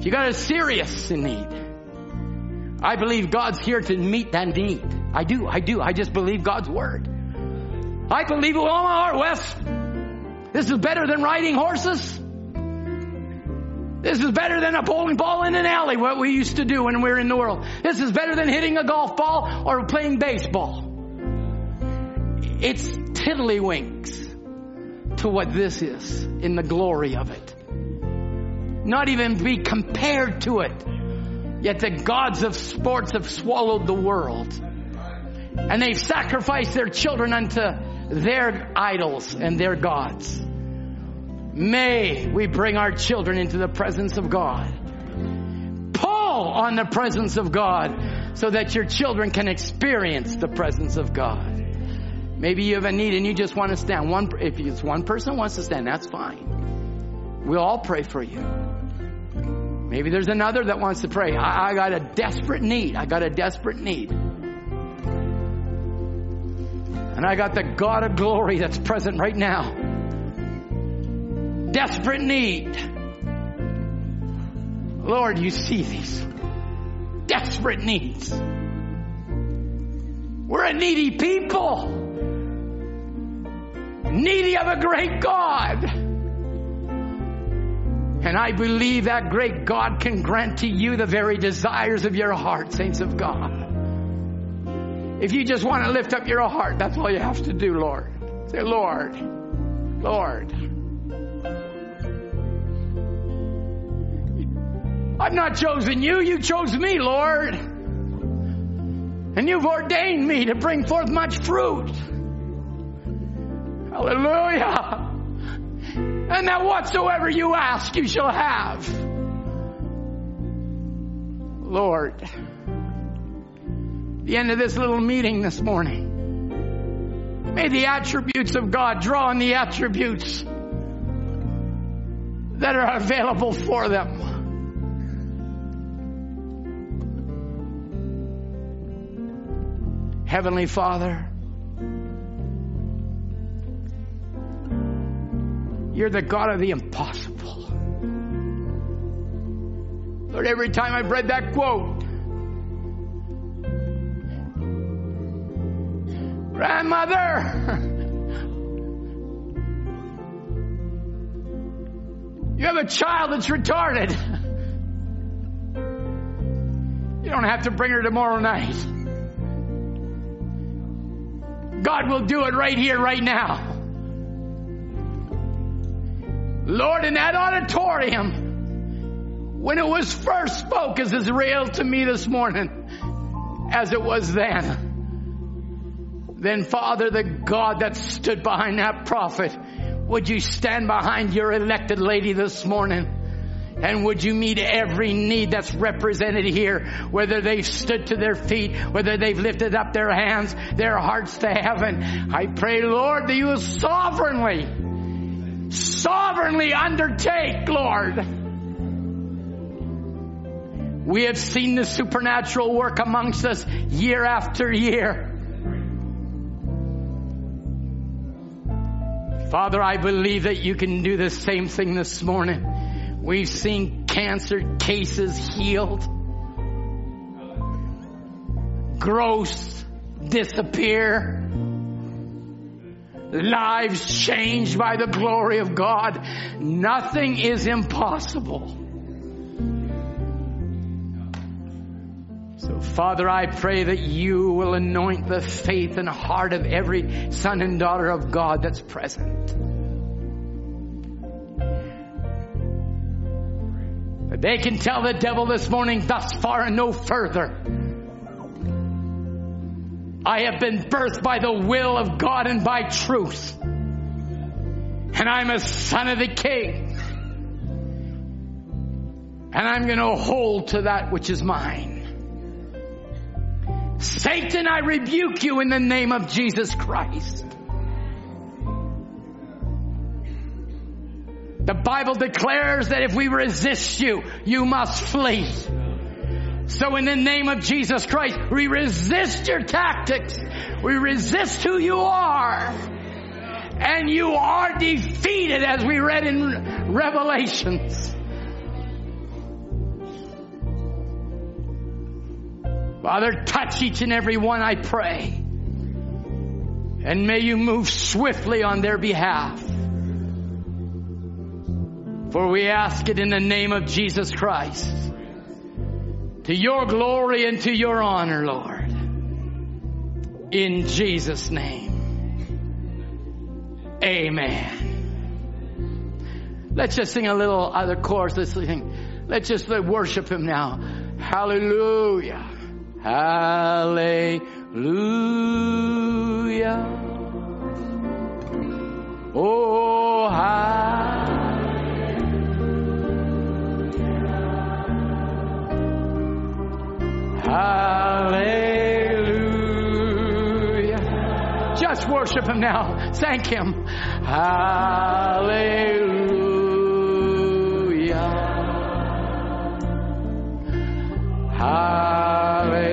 You got a serious need, I believe God's here to meet that need. I do, I do. I just believe God's word. I believe it with all my heart, Wes. This is better than riding horses. This is better than a bowling ball in an alley, what we used to do when we were in the world. This is better than hitting a golf ball or playing baseball. It's tiddlywinks to what this is in the glory of it. Not even be compared to it. Yet the gods of sports have swallowed the world. And they've sacrificed their children unto their idols and their gods. May we bring our children into the presence of God. Pull on the presence of God so that your children can experience the presence of God. Maybe you have a need and you just want to stand. One, if it's one person wants to stand, that's fine. We'll all pray for you. Maybe there's another that wants to pray. I, I got a desperate need. I got a desperate need. And I got the God of glory that's present right now. Desperate need. Lord, you see these desperate needs. We're a needy people. Needy of a great God. And I believe that great God can grant to you the very desires of your heart, saints of God. If you just want to lift up your heart, that's all you have to do, Lord. Say, Lord, Lord. I've not chosen you, you chose me, Lord. And you've ordained me to bring forth much fruit. Hallelujah and that whatsoever you ask, you shall have. Lord, the end of this little meeting this morning, may the attributes of God draw on the attributes that are available for them. Heavenly Father, You're the God of the impossible. Lord, every time I've read that quote, grandmother, You have a child that's retarded. You don't have to bring her tomorrow night. God will do it right here, right now. Lord, in that auditorium, when it was first spoke as Israel to me this morning, as it was then, then Father, the God that stood behind that prophet, would you stand behind your elected lady this morning? And would you meet every need that's represented here, whether they've stood to their feet, whether they've lifted up their hands, their hearts to heaven. I pray, Lord, that you will sovereignly, sovereignly undertake, Lord. We have seen the supernatural work amongst us year after year. Father, I believe that you can do the same thing this morning. We've seen cancer cases healed, growths disappear, lives changed by the glory of God. Nothing is impossible. So, Father, I pray that you will anoint the faith and heart of every son and daughter of God that's present. They can tell the devil this morning, thus far and no further. I have been birthed by the will of God and by truth. And I'm a son of the king. And I'm going to hold to that which is mine. Satan, I rebuke you in the name of Jesus Christ. The Bible declares that if we resist you, you must flee. So in the name of Jesus Christ, we resist your tactics. We resist who you are. And you are defeated as we read in Revelations. Father, touch each and every one, I pray. And may you move swiftly on their behalf. For we ask it in the name of Jesus Christ. To your glory and to your honor, Lord. In Jesus' name. Amen. Let's just sing a little other chorus. Let's sing. Let's just worship him now. Hallelujah. Hallelujah. Oh, hallelujah. Just worship him now. Thank him. Hallelujah. Hallelujah.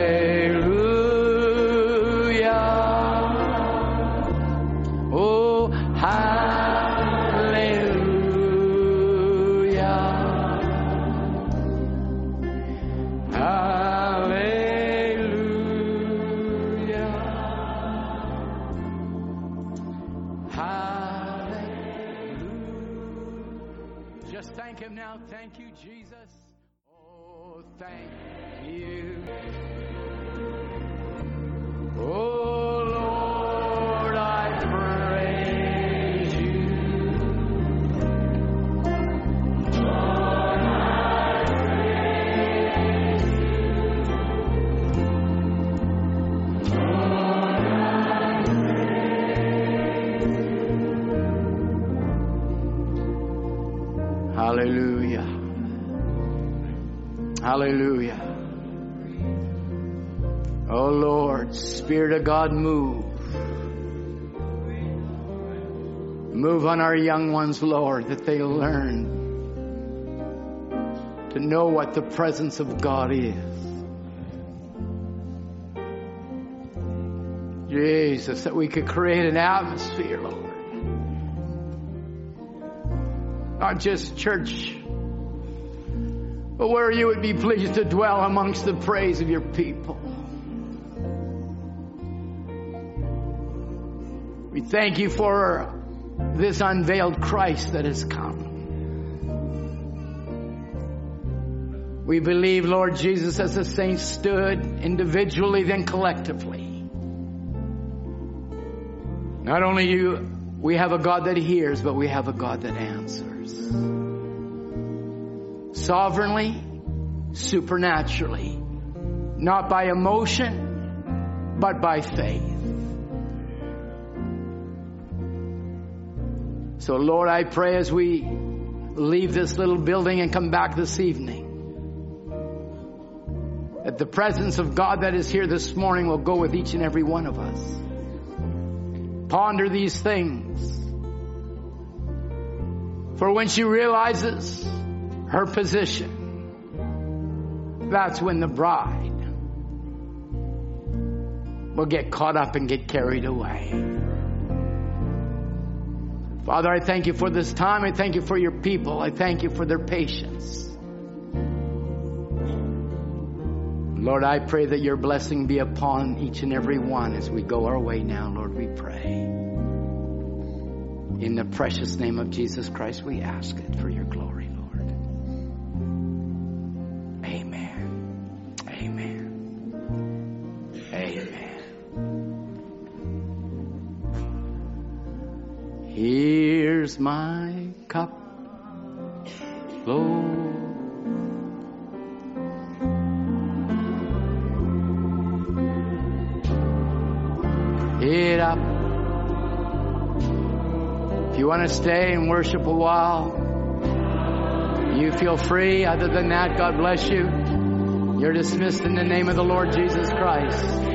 Hallelujah. Oh Lord, Spirit of God, move. Move on our young ones, Lord, that they learn to know what the presence of God is. Jesus, that we could create an atmosphere, Lord. Not just church but where you would be pleased to dwell amongst the praise of your people. We thank you for this unveiled Christ that has come. We believe, Lord Jesus, as the saints stood individually, then collectively. Not only you, we have a God that hears, but we have a God that answers. Sovereignly, supernaturally, not by emotion, but by faith. So Lord, I pray as we leave this little building and come back this evening, that the presence of God that is here this morning will go with each and every one of us. Ponder these things. For when she realizes her position, that's when the bride will get caught up and get carried away. Father, I thank you for this time. I thank you for your people. I thank you for their patience. Lord, I pray that your blessing be upon each and every one as we go our way now, Lord, we pray. In the precious name of Jesus Christ, we ask it for your glory, Amen. Amen. Amen. Here's my cup, Lord. it up. If you want to stay and worship a while, you feel free. Other than that, God bless you. You're dismissed in the name of the Lord Jesus Christ.